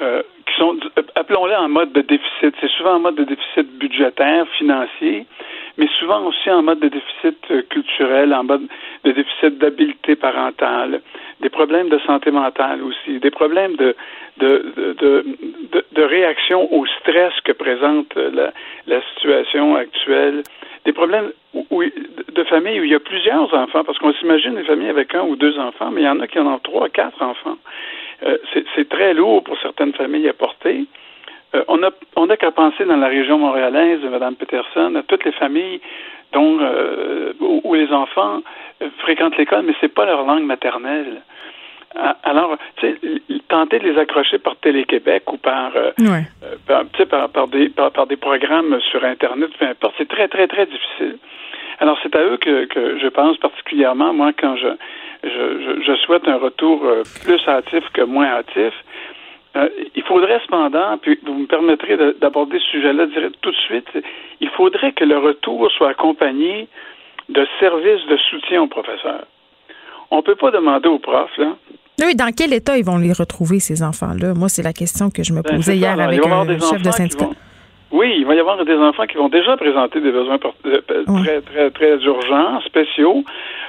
euh, qui sont, appelons-les en mode de déficit. C'est souvent en mode de déficit budgétaire, financier, mais souvent aussi en mode de déficit euh, culturel, en mode de déficit d'habileté parentale, des problèmes de santé mentale aussi, des problèmes de, de, de, de, de réaction au stress que présente la, la situation actuelle, des problèmes où, de familles où il y a plusieurs enfants, parce qu'on s'imagine des familles avec un ou deux enfants, mais il y en a qui en ont trois, quatre enfants. Euh, c'est très lourd pour certaines familles à porter. Euh, on a on a qu'à penser dans la région montréalaise, Mme Peterson, à toutes les familles dont euh, où, les enfants fréquentent l'école, mais c'est pas leur langue maternelle. Alors, tu sais, tenter de les accrocher par Télé-Québec ou par, par, par, des, par, des programmes sur Internet, peu importe, c'est très, très, très difficile. Alors, c'est à eux que, que je pense particulièrement, moi, quand je, je, je, souhaite un retour euh, plus hâtif que moins hâtif. Euh, il faudrait cependant, puis vous me permettrez d'aborder ce sujet-là tout de suite, il faudrait que le retour soit accompagné de services de soutien aux professeurs. On ne peut pas demander aux profs, là. Oui, dans quel état ils vont les retrouver, ces enfants-là? Moi, c'est la question que je me ben, posais hier avec un chef de syndicat. Oui, il va y avoir des enfants qui vont déjà présenter des besoins euh, très, très, très urgents, spéciaux,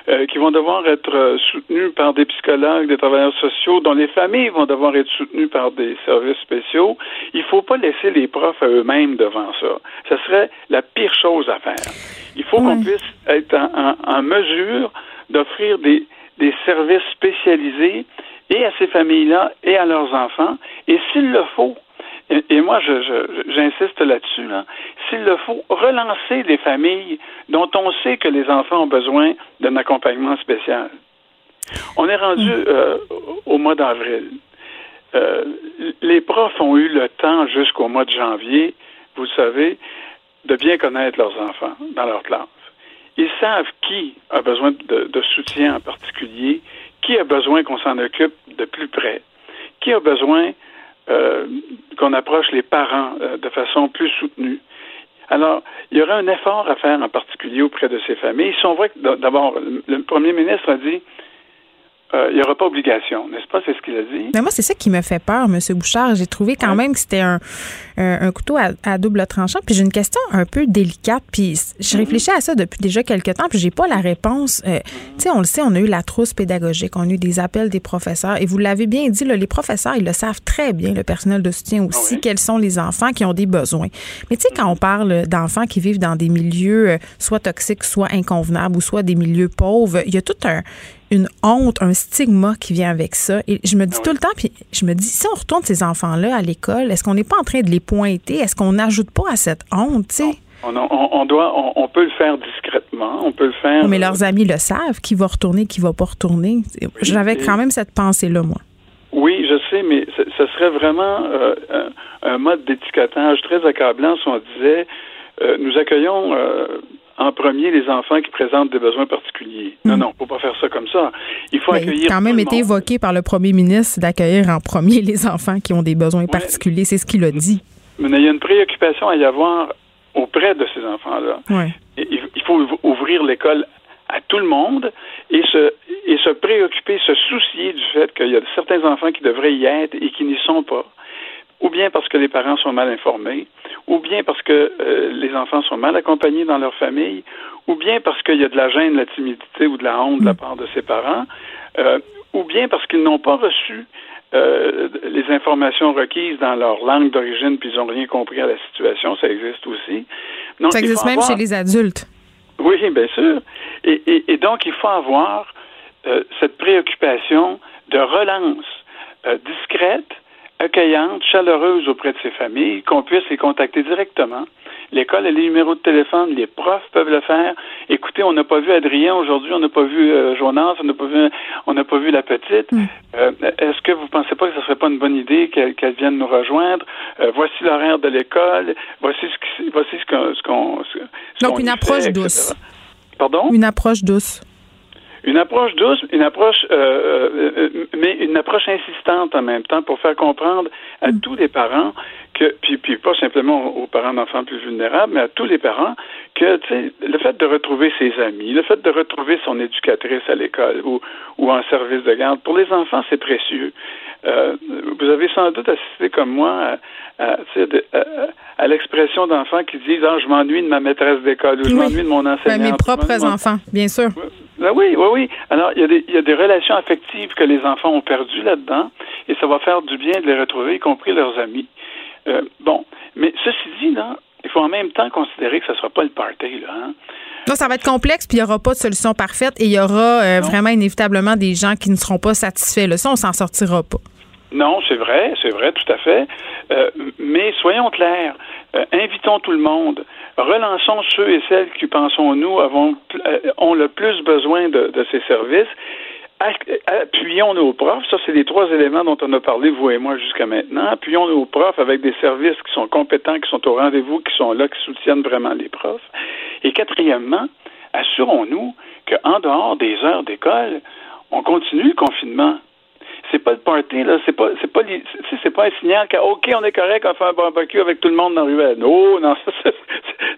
euh, qui vont devoir être euh, soutenus par des psychologues, des travailleurs sociaux, dont les familles vont devoir être soutenues par des services spéciaux. Il ne faut pas laisser les profs à eux-mêmes devant ça. Ce serait la pire chose à faire. Il faut qu'on puisse être en, en mesure d'offrir des, des services spécialisés et à ces familles-là et à leurs enfants. Et s'il le faut, et, moi, j'insiste là-dessus, là, s'il le faut, relancer les familles dont on sait que les enfants ont besoin d'un accompagnement spécial. On est rendu mm. euh, au mois d'avril. Euh, les profs ont eu le temps jusqu'au mois de janvier, vous savez, de bien connaître leurs enfants dans leur classe. Ils savent qui a besoin de, de soutien en particulier, qui a besoin qu'on s'en occupe de plus près, qui a besoin euh, qu'on approche les parents euh, de façon plus soutenue. Alors, il y aurait un effort à faire en particulier auprès de ces familles. Ils sont vrai que d'abord, le premier ministre a dit euh, il n'y aura pas obligation, n'est-ce pas? C'est ce qu'il a dit. Mais moi, c'est ça qui me fait peur, M. Bouchard. J'ai trouvé quand même que c'était un, un, couteau à, double tranchant. Puis j'ai une question un peu délicate. Puis je mhm. réfléchis à ça depuis déjà quelques temps, puis j'ai pas la réponse. Euh, tu sais, on le sait, on a eu la trousse pédagogique, on a eu des appels des professeurs. Et vous l'avez bien dit, là, les professeurs, ils le savent très bien, le personnel de soutien aussi, ah quels sont les enfants qui ont des besoins. Mais tu sais, quand on parle d'enfants qui vivent dans des milieux euh, soit toxiques, soit inconvenables, ou soit des milieux pauvres, il y a tout un une honte, un stigma qui vient avec ça. Et je me dis ah tout le temps, puis je me dis, si on retourne ces enfants-là à l'école, est-ce qu'on n'est pas en train de les pointer? Est-ce qu'on n'ajoute pas à cette honte, tu sais? On, doit, on, peut le faire discrètement, on peut le faire. mais leurs amis le savent, qui va retourner, qui va pas retourner. J'avais quand même cette pensée-là, moi. Oui, je sais, mais ce serait vraiment euh, un, mode d'étiquetage très accablant si on disait euh, nous accueillons euh, en premier les enfants qui présentent des besoins particuliers. Non, hmm. non, faut pas faire ça comme ça. Il faut accueillir. Il a quand même été évoqué par le premier ministre d'accueillir en premier les enfants qui ont des besoins particuliers. C'est ce qu'il a dit. Mais il y a une préoccupation à y avoir auprès de ces enfants-là. Il faut ouvrir l'école à tout le monde et se, et se préoccuper, se soucier du fait qu'il y a certains enfants qui devraient y être et qui n'y sont pas ou bien parce que les parents sont mal informés, ou bien parce que euh, les enfants sont mal accompagnés dans leur famille, ou bien parce qu'il y a de la gêne, de la timidité ou de la honte de la part de ses parents, euh, ou bien parce qu'ils n'ont pas reçu euh, les informations requises dans leur langue d'origine, puis ils n'ont rien compris à la situation, ça existe aussi. ça existe même chez les adultes. Oui, bien sûr. Et, et donc, il faut avoir cette préoccupation de relance discrète, accueillante, chaleureuse auprès de ses familles, qu'on puisse les contacter directement. L'école a les numéros de téléphone, les profs peuvent le faire. Écoutez, on n'a pas vu Adrien aujourd'hui, on n'a pas vu euh, Jonas, on n'a pas vu, on n'a pas vu la petite. Mm. Euh, est-ce que vous pensez pas que ce serait pas une bonne idée qu'elle vienne nous rejoindre? Euh, Voici l'horaire de l'école. Voici ce, voici ce qu'on, Donc une approche douce. Pardon? Une approche douce Une approche douce, une approche, euh, mais une approche insistante en même temps pour faire comprendre à mm. tous les parents que, puis, puis pas simplement aux parents d'enfants plus vulnérables, mais à tous les parents, que le fait de retrouver ses amis, le fait de retrouver son éducatrice à l'école ou, ou en service de garde, pour les enfants, c'est précieux. Euh, vous avez sans doute assisté comme moi à, à, à, l'expression d'enfants qui disent ah, je m'ennuie de ma maîtresse d'école ou je m'ennuie de mon enseignant. mes propres enfants, bien sûr. Ben oui, oui, oui. Alors, il y, a des, il y a des relations affectives que les enfants ont perdues là-dedans et ça va faire du bien de les retrouver, y compris leurs amis. Euh, bon, mais ceci dit, là, il faut en même temps considérer que ce ne sera pas le party, là. Hein? Non, ça va être complexe, puis il n'y aura pas de solution parfaite et il y aura euh, vraiment inévitablement des gens qui ne seront pas satisfaits. Là. Ça, on s'en sortira pas. Non, c'est vrai, c'est vrai, tout à fait. Euh, mais soyons clairs, invitons tout le monde. Relançons ceux et celles qui, pensons-nous, ont le plus besoin de, de ces services appuyons nos profs. Ça, c'est les trois éléments dont on a parlé, vous et moi, jusqu'à maintenant. Appuyons nos profs avec des services qui sont compétents, qui sont au rendez-vous, qui sont là, qui soutiennent vraiment les profs. Et quatrièmement, assurons-nous qu'en dehors des heures d'école, on continue le confinement c'est pas le party, là, c'est pas, c'est pas, c'est pas un signal que, OK, on est correct, on fait un barbecue avec tout le monde dans la ruelle. Non, non, ça,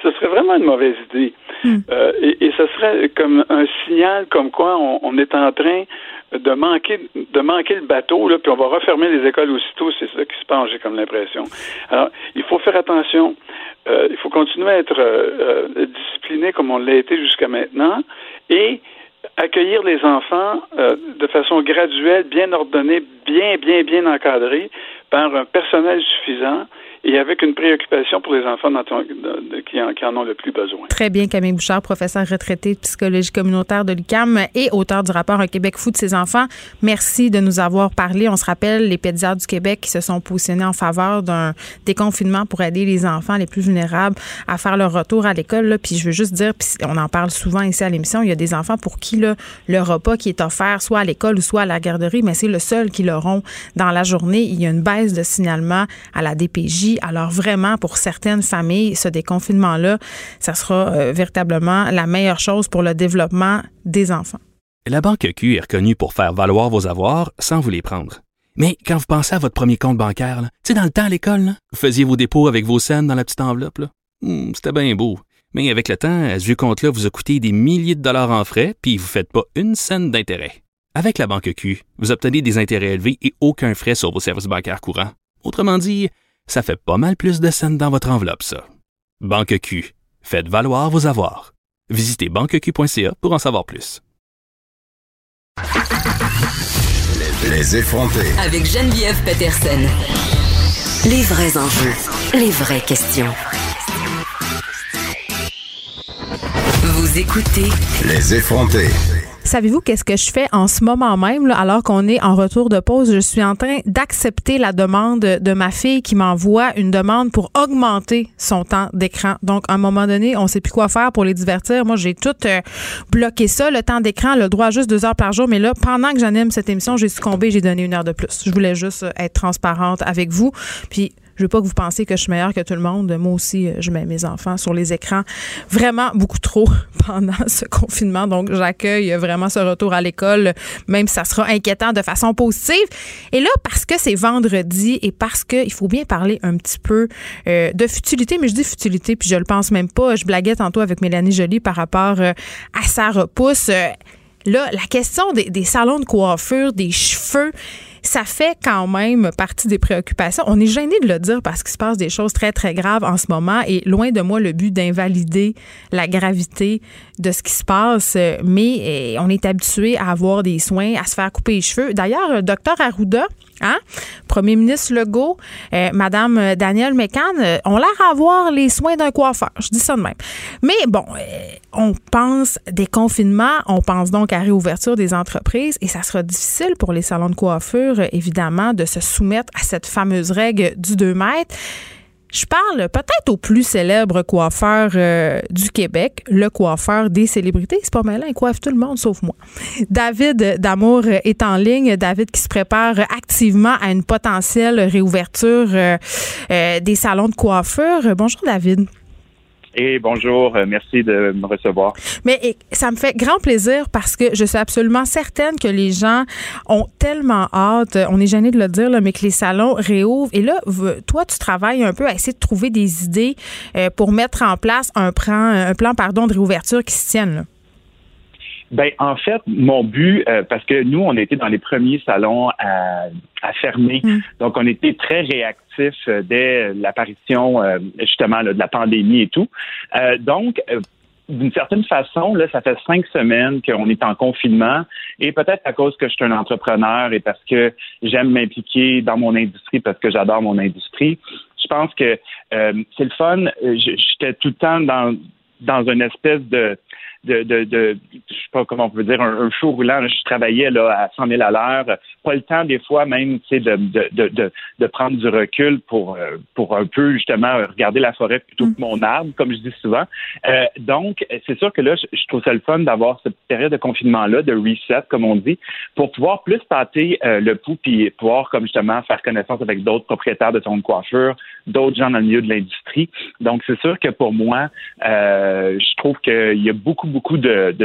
ça, serait vraiment une mauvaise idée. Hmm. Euh, et, et ce serait comme un signal comme quoi on, est en train de manquer, de manquer le bateau, là, puis on va refermer les écoles aussitôt, c'est ça qui se passe, j'ai comme l'impression. Alors, il faut faire attention. Euh, il faut continuer à être euh, discipliné comme on l'a été jusqu'à maintenant. Et accueillir les enfants euh, de façon graduelle, bien ordonnée, bien, bien, bien encadrée par un personnel suffisant et avec une préoccupation pour les enfants qui, en, ont le plus besoin. Très bien, Camille Bouchard, professeur retraité de psychologie communautaire de l'UCAM et auteur du rapport Un Québec fou de ses enfants. Merci de nous avoir parlé. On se rappelle les pédiatres du Québec qui se sont positionnés en faveur d'un déconfinement pour aider les enfants les plus vulnérables à faire leur retour à l'école. Puis je veux juste dire, puis on en parle souvent ici à l'émission, il y a des enfants pour qui là, le repas qui est offert soit à l'école ou soit à la garderie, mais c'est le seul qu'ils auront dans la journée. Il y a une baisse de signalement à la DPJ alors vraiment, pour certaines familles, ce déconfinement-là, ça sera euh, véritablement la meilleure chose pour le développement des enfants. La Banque Q est reconnue pour faire valoir vos avoirs sans vous les prendre. Mais quand vous pensez à votre premier compte bancaire, tu sais, dans le temps à l'école, vous faisiez vos dépôts avec vos scènes dans la petite enveloppe. Hmm, c'était bien beau. Mais avec le temps, ce vieux compte-là vous a coûté des milliers de dollars en frais, puis vous ne faites pas une scène d'intérêt. Avec la Banque Q, vous obtenez des intérêts élevés et aucun frais sur vos services bancaires courants. Autrement dit, ça fait pas mal plus de scènes dans votre enveloppe, ça. Banque Q. Faites valoir vos avoirs. Visitez banqueq.ca pour en savoir plus. Les effrontés. Avec Geneviève Peterson. Les vrais enjeux. Les vraies questions. Vous écoutez. Les effrontés. Savez-vous qu'est-ce que je fais en ce moment même, alors qu'on est en retour de pause? Je suis en train d'accepter la demande de ma fille qui m'envoie une demande pour augmenter son temps d'écran. Donc, à un moment donné, on sait plus quoi faire pour les divertir. Moi, j'ai tout euh, bloqué ça, le temps d'écran, le droit à juste deux heures par jour. Mais là, pendant que j'anime cette émission, j'ai succombé, j'ai donné une heure de plus. Je voulais juste euh, être transparente avec vous. Puis, je veux pas que vous pensiez que je suis meilleure que tout le monde. Moi aussi, euh, je mets mes enfants sur les écrans vraiment beaucoup trop pendant ce confinement. Donc, j'accueille vraiment ce retour à l'école, même si ça sera inquiétant de façon positive. Et là, parce que c'est vendredi et parce qu'il faut bien parler un petit peu euh, de futilité, mais je dis futilité, puis je le pense même pas. Je blaguais tantôt avec Mélanie Joly par rapport euh, à sa repousse. là, la question des salons de coiffure, des cheveux, ça fait quand même partie des préoccupations. On est gêné de le dire parce qu'il se passe des choses très, très graves en ce moment et loin de moi le but d'invalider la gravité de ce qui se passe, mais eh, on est habitué à avoir des soins, à se faire couper les cheveux. D'ailleurs, docteur Arruda, Hein? Premier ministre Legault, euh, Madame Danielle Mécan euh, ont l'air à avoir les soins d'un coiffeur. Je dis ça de même. Mais bon, euh, on pense déconfinement, on pense donc à réouverture des entreprises et ça sera difficile pour les salons de coiffure, évidemment, de se soumettre à cette fameuse règle du 2 mètres. Je parle peut-être au plus célèbre coiffeur euh, du Québec, le coiffeur des célébrités. C'est pas mal, il coiffe tout le monde sauf moi. David Damour est en ligne. David qui se prépare activement à une potentielle réouverture euh, euh, des salons de coiffure. Bonjour David. Et bonjour, euh, merci de me recevoir. Mais ça me fait grand plaisir parce que je suis absolument certaine que les gens ont tellement hâte, on est gêné de le dire, mais que les salons réouvrent. Et là, toi, tu travailles un peu à essayer de trouver des idées euh, pour mettre en place un plan, pardon, de réouverture qui se tienne. Ben, en fait, mon but, euh, parce que nous, on était dans les premiers salons à, à fermer, mm. donc on était très réactifs euh, dès l'apparition euh, justement de la pandémie et tout. donc, d'une certaine façon, là, ça fait cinq semaines qu'on est en confinement et peut-être à cause que je suis un entrepreneur et parce que j'aime m'impliquer dans mon industrie, parce que j'adore mon industrie. Je pense que c'est le fun. J'étais tout le temps dans dans une espèce de de, de, de, je sais pas comment on peut dire, un, show roulant. je travaillais là, à 100 000 à l'heure. Pas le temps, des fois, même, tu sais, de, de, de, prendre du recul pour, euh, pour un peu, justement, regarder la forêt plutôt que mon arbre, comme je dis souvent. Euh, donc, c'est sûr que là, je, trouve ça le fun d'avoir cette période de confinement-là, de reset, comme on dit, pour pouvoir plus tâter euh, le pouls puis pouvoir, comme justement, faire connaissance avec d'autres propriétaires de ton de coiffure, d'autres gens dans le milieu de l'industrie. Donc, c'est sûr que pour moi, je trouve qu'il y a beaucoup, beaucoup de,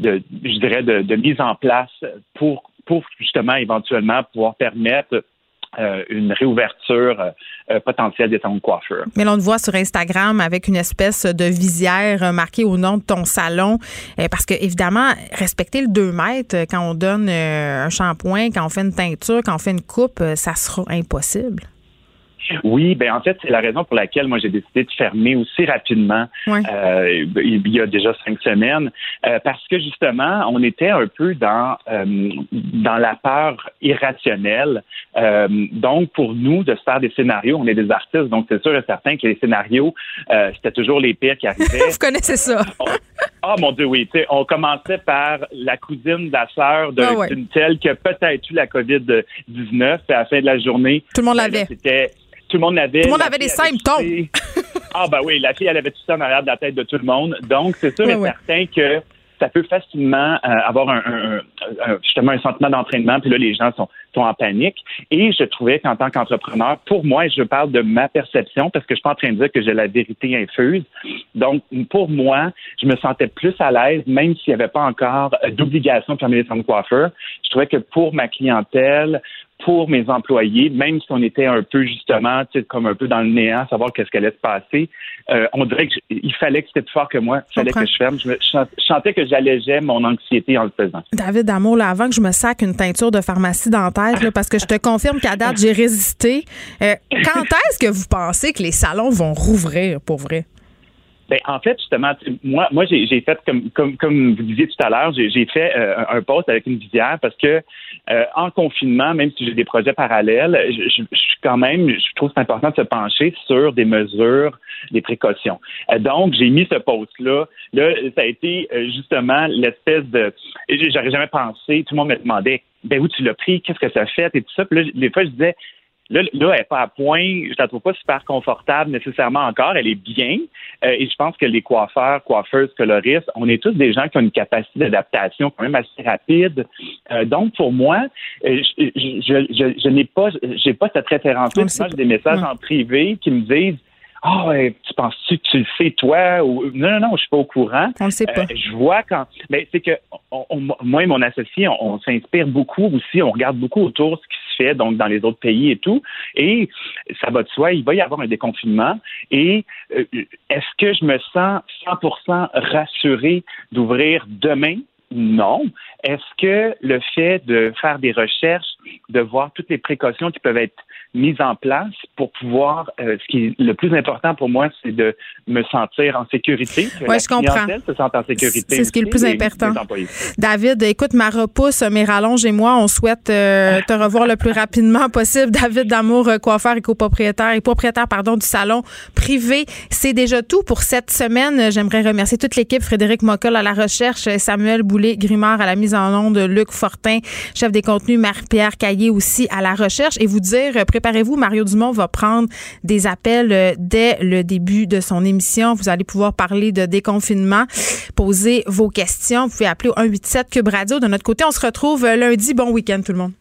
je dirais, de, mise en place pour, pour justement éventuellement pouvoir permettre euh, une réouverture euh, potentielle des salons de. Mais l'on te voit sur Instagram avec une espèce de visière marquée au nom de ton salon, euh, parce que évidemment, respecter le 2 mètres quand on donne un shampoing, quand on fait une teinture, quand on fait une coupe, ça sera impossible. Oui, ben en fait, c'est la raison pour laquelle moi j'ai décidé de fermer aussi rapidement euh, il y a déjà cinq semaines, euh, parce que justement, on était un peu dans euh, dans la peur irrationnelle. donc, pour nous, de se faire des scénarios, on est des artistes, donc c'est sûr et certain que les scénarios, c'était toujours les pires qui arrivaient. Vous connaissez ça? Ah mon Dieu, oui. On commençait par la cousine de la sœur ah d'une telle qui a peut-être eu la COVID-19, et à la fin de la journée, tout le monde ben l'avait. C'était tout le monde l'avait. Tout le monde avait des symptômes. ah, ben oui, la fille, elle avait tout ça en arrière de la tête de tout le monde. Donc, c'est sûr et certain que ça peut facilement euh, avoir un, justement un sentiment d'entraînement, puis là, les gens sont, sont en panique. Et je trouvais qu'en tant qu'entrepreneur, pour moi, je parle de ma perception, parce que je suis pas en train de dire que j'ai la vérité infuse. Donc, pour moi, je me sentais plus à l'aise, même s'il n'y avait pas encore d'obligation de fermer les centres de coiffeur. Je trouvais que pour ma clientèle, pour mes employés, même si on était un peu justement, comme un peu dans le néant, savoir qu'est-ce qu'elle allait se passer, euh, on dirait qu'il fallait que c'était plus fort que moi, il fallait que je ferme. Je, me, que j'allégeais mon anxiété en le faisant. David Amour, avant que je me sac une teinture de pharmacie dentaire, parce que je te confirme qu'à date, j'ai résisté. Euh, quand est-ce que vous pensez que les salons vont rouvrir pour vrai? Ben, en fait, justement, moi, moi j'ai fait comme, comme, comme vous disiez tout à l'heure, j'ai fait euh, un post avec une visière parce que euh, en confinement, même si j'ai des projets parallèles, je, je, suis quand même, je trouve c'est important de se pencher sur des mesures, des précautions. Euh, donc, j'ai mis ce post-là. Là, ça a été justement l'espèce de, j'aurais jamais pensé. Tout le monde me demandait, ben où tu l'as pris, qu'est-ce que ça fait et tout ça. Puis là, des fois, je disais, Là, là, elle n'est pas à point. Je la trouve pas super confortable nécessairement encore. Elle est bien. Euh, et je pense que les coiffeurs, coiffeuses, coloristes, on est tous des gens qui ont une capacité d'adaptation quand même assez rapide. Euh, donc, pour moi, euh, je, je, je, n'ai pas, j'ai pas cette référence. Moi, j'ai des messages en privé qui me disent ah, tu penses-tu que tu le sais, toi? Ou, non, non, non, je suis pas au courant. On le sait pas. je vois quand. Mais c'est que moi et mon associé, on, s'inspire beaucoup aussi. On regarde beaucoup autour ce qui se fait donc dans les autres pays et tout. Et ça va de soi, il va y avoir un déconfinement. Et euh, est-ce que je me sens 100% rassuré d'ouvrir demain? Non. Est-ce que le fait de faire des recherches, de voir toutes les précautions qui peuvent être mise en place pour pouvoir, euh, ce qui est le plus important pour moi, c'est de me sentir en sécurité. Oui, je comprends. se sente en sécurité. C'est ce qui est le plus important. David, écoute, ma repousse, mes rallonges et moi, on souhaite euh, te revoir le plus rapidement possible. David Damour, euh, coiffeur et copropriétaire et propriétaire, pardon, du salon privé. C'est déjà tout pour cette semaine. J'aimerais remercier toute l'équipe, Frédéric Mockel à la recherche, Samuel Boulay-Grimard à la mise en onde, Luc Fortin, chef des contenus, Marie-Pierre Caillé aussi à la recherche et vous dire, préparez-vous, Mario Dumont va prendre des appels euh, dès le début de son émission. Vous allez pouvoir parler de déconfinement, poser vos questions. Vous pouvez appeler au 187 Cube. De notre côté, on se retrouve euh, lundi. Bon week-end tout le monde.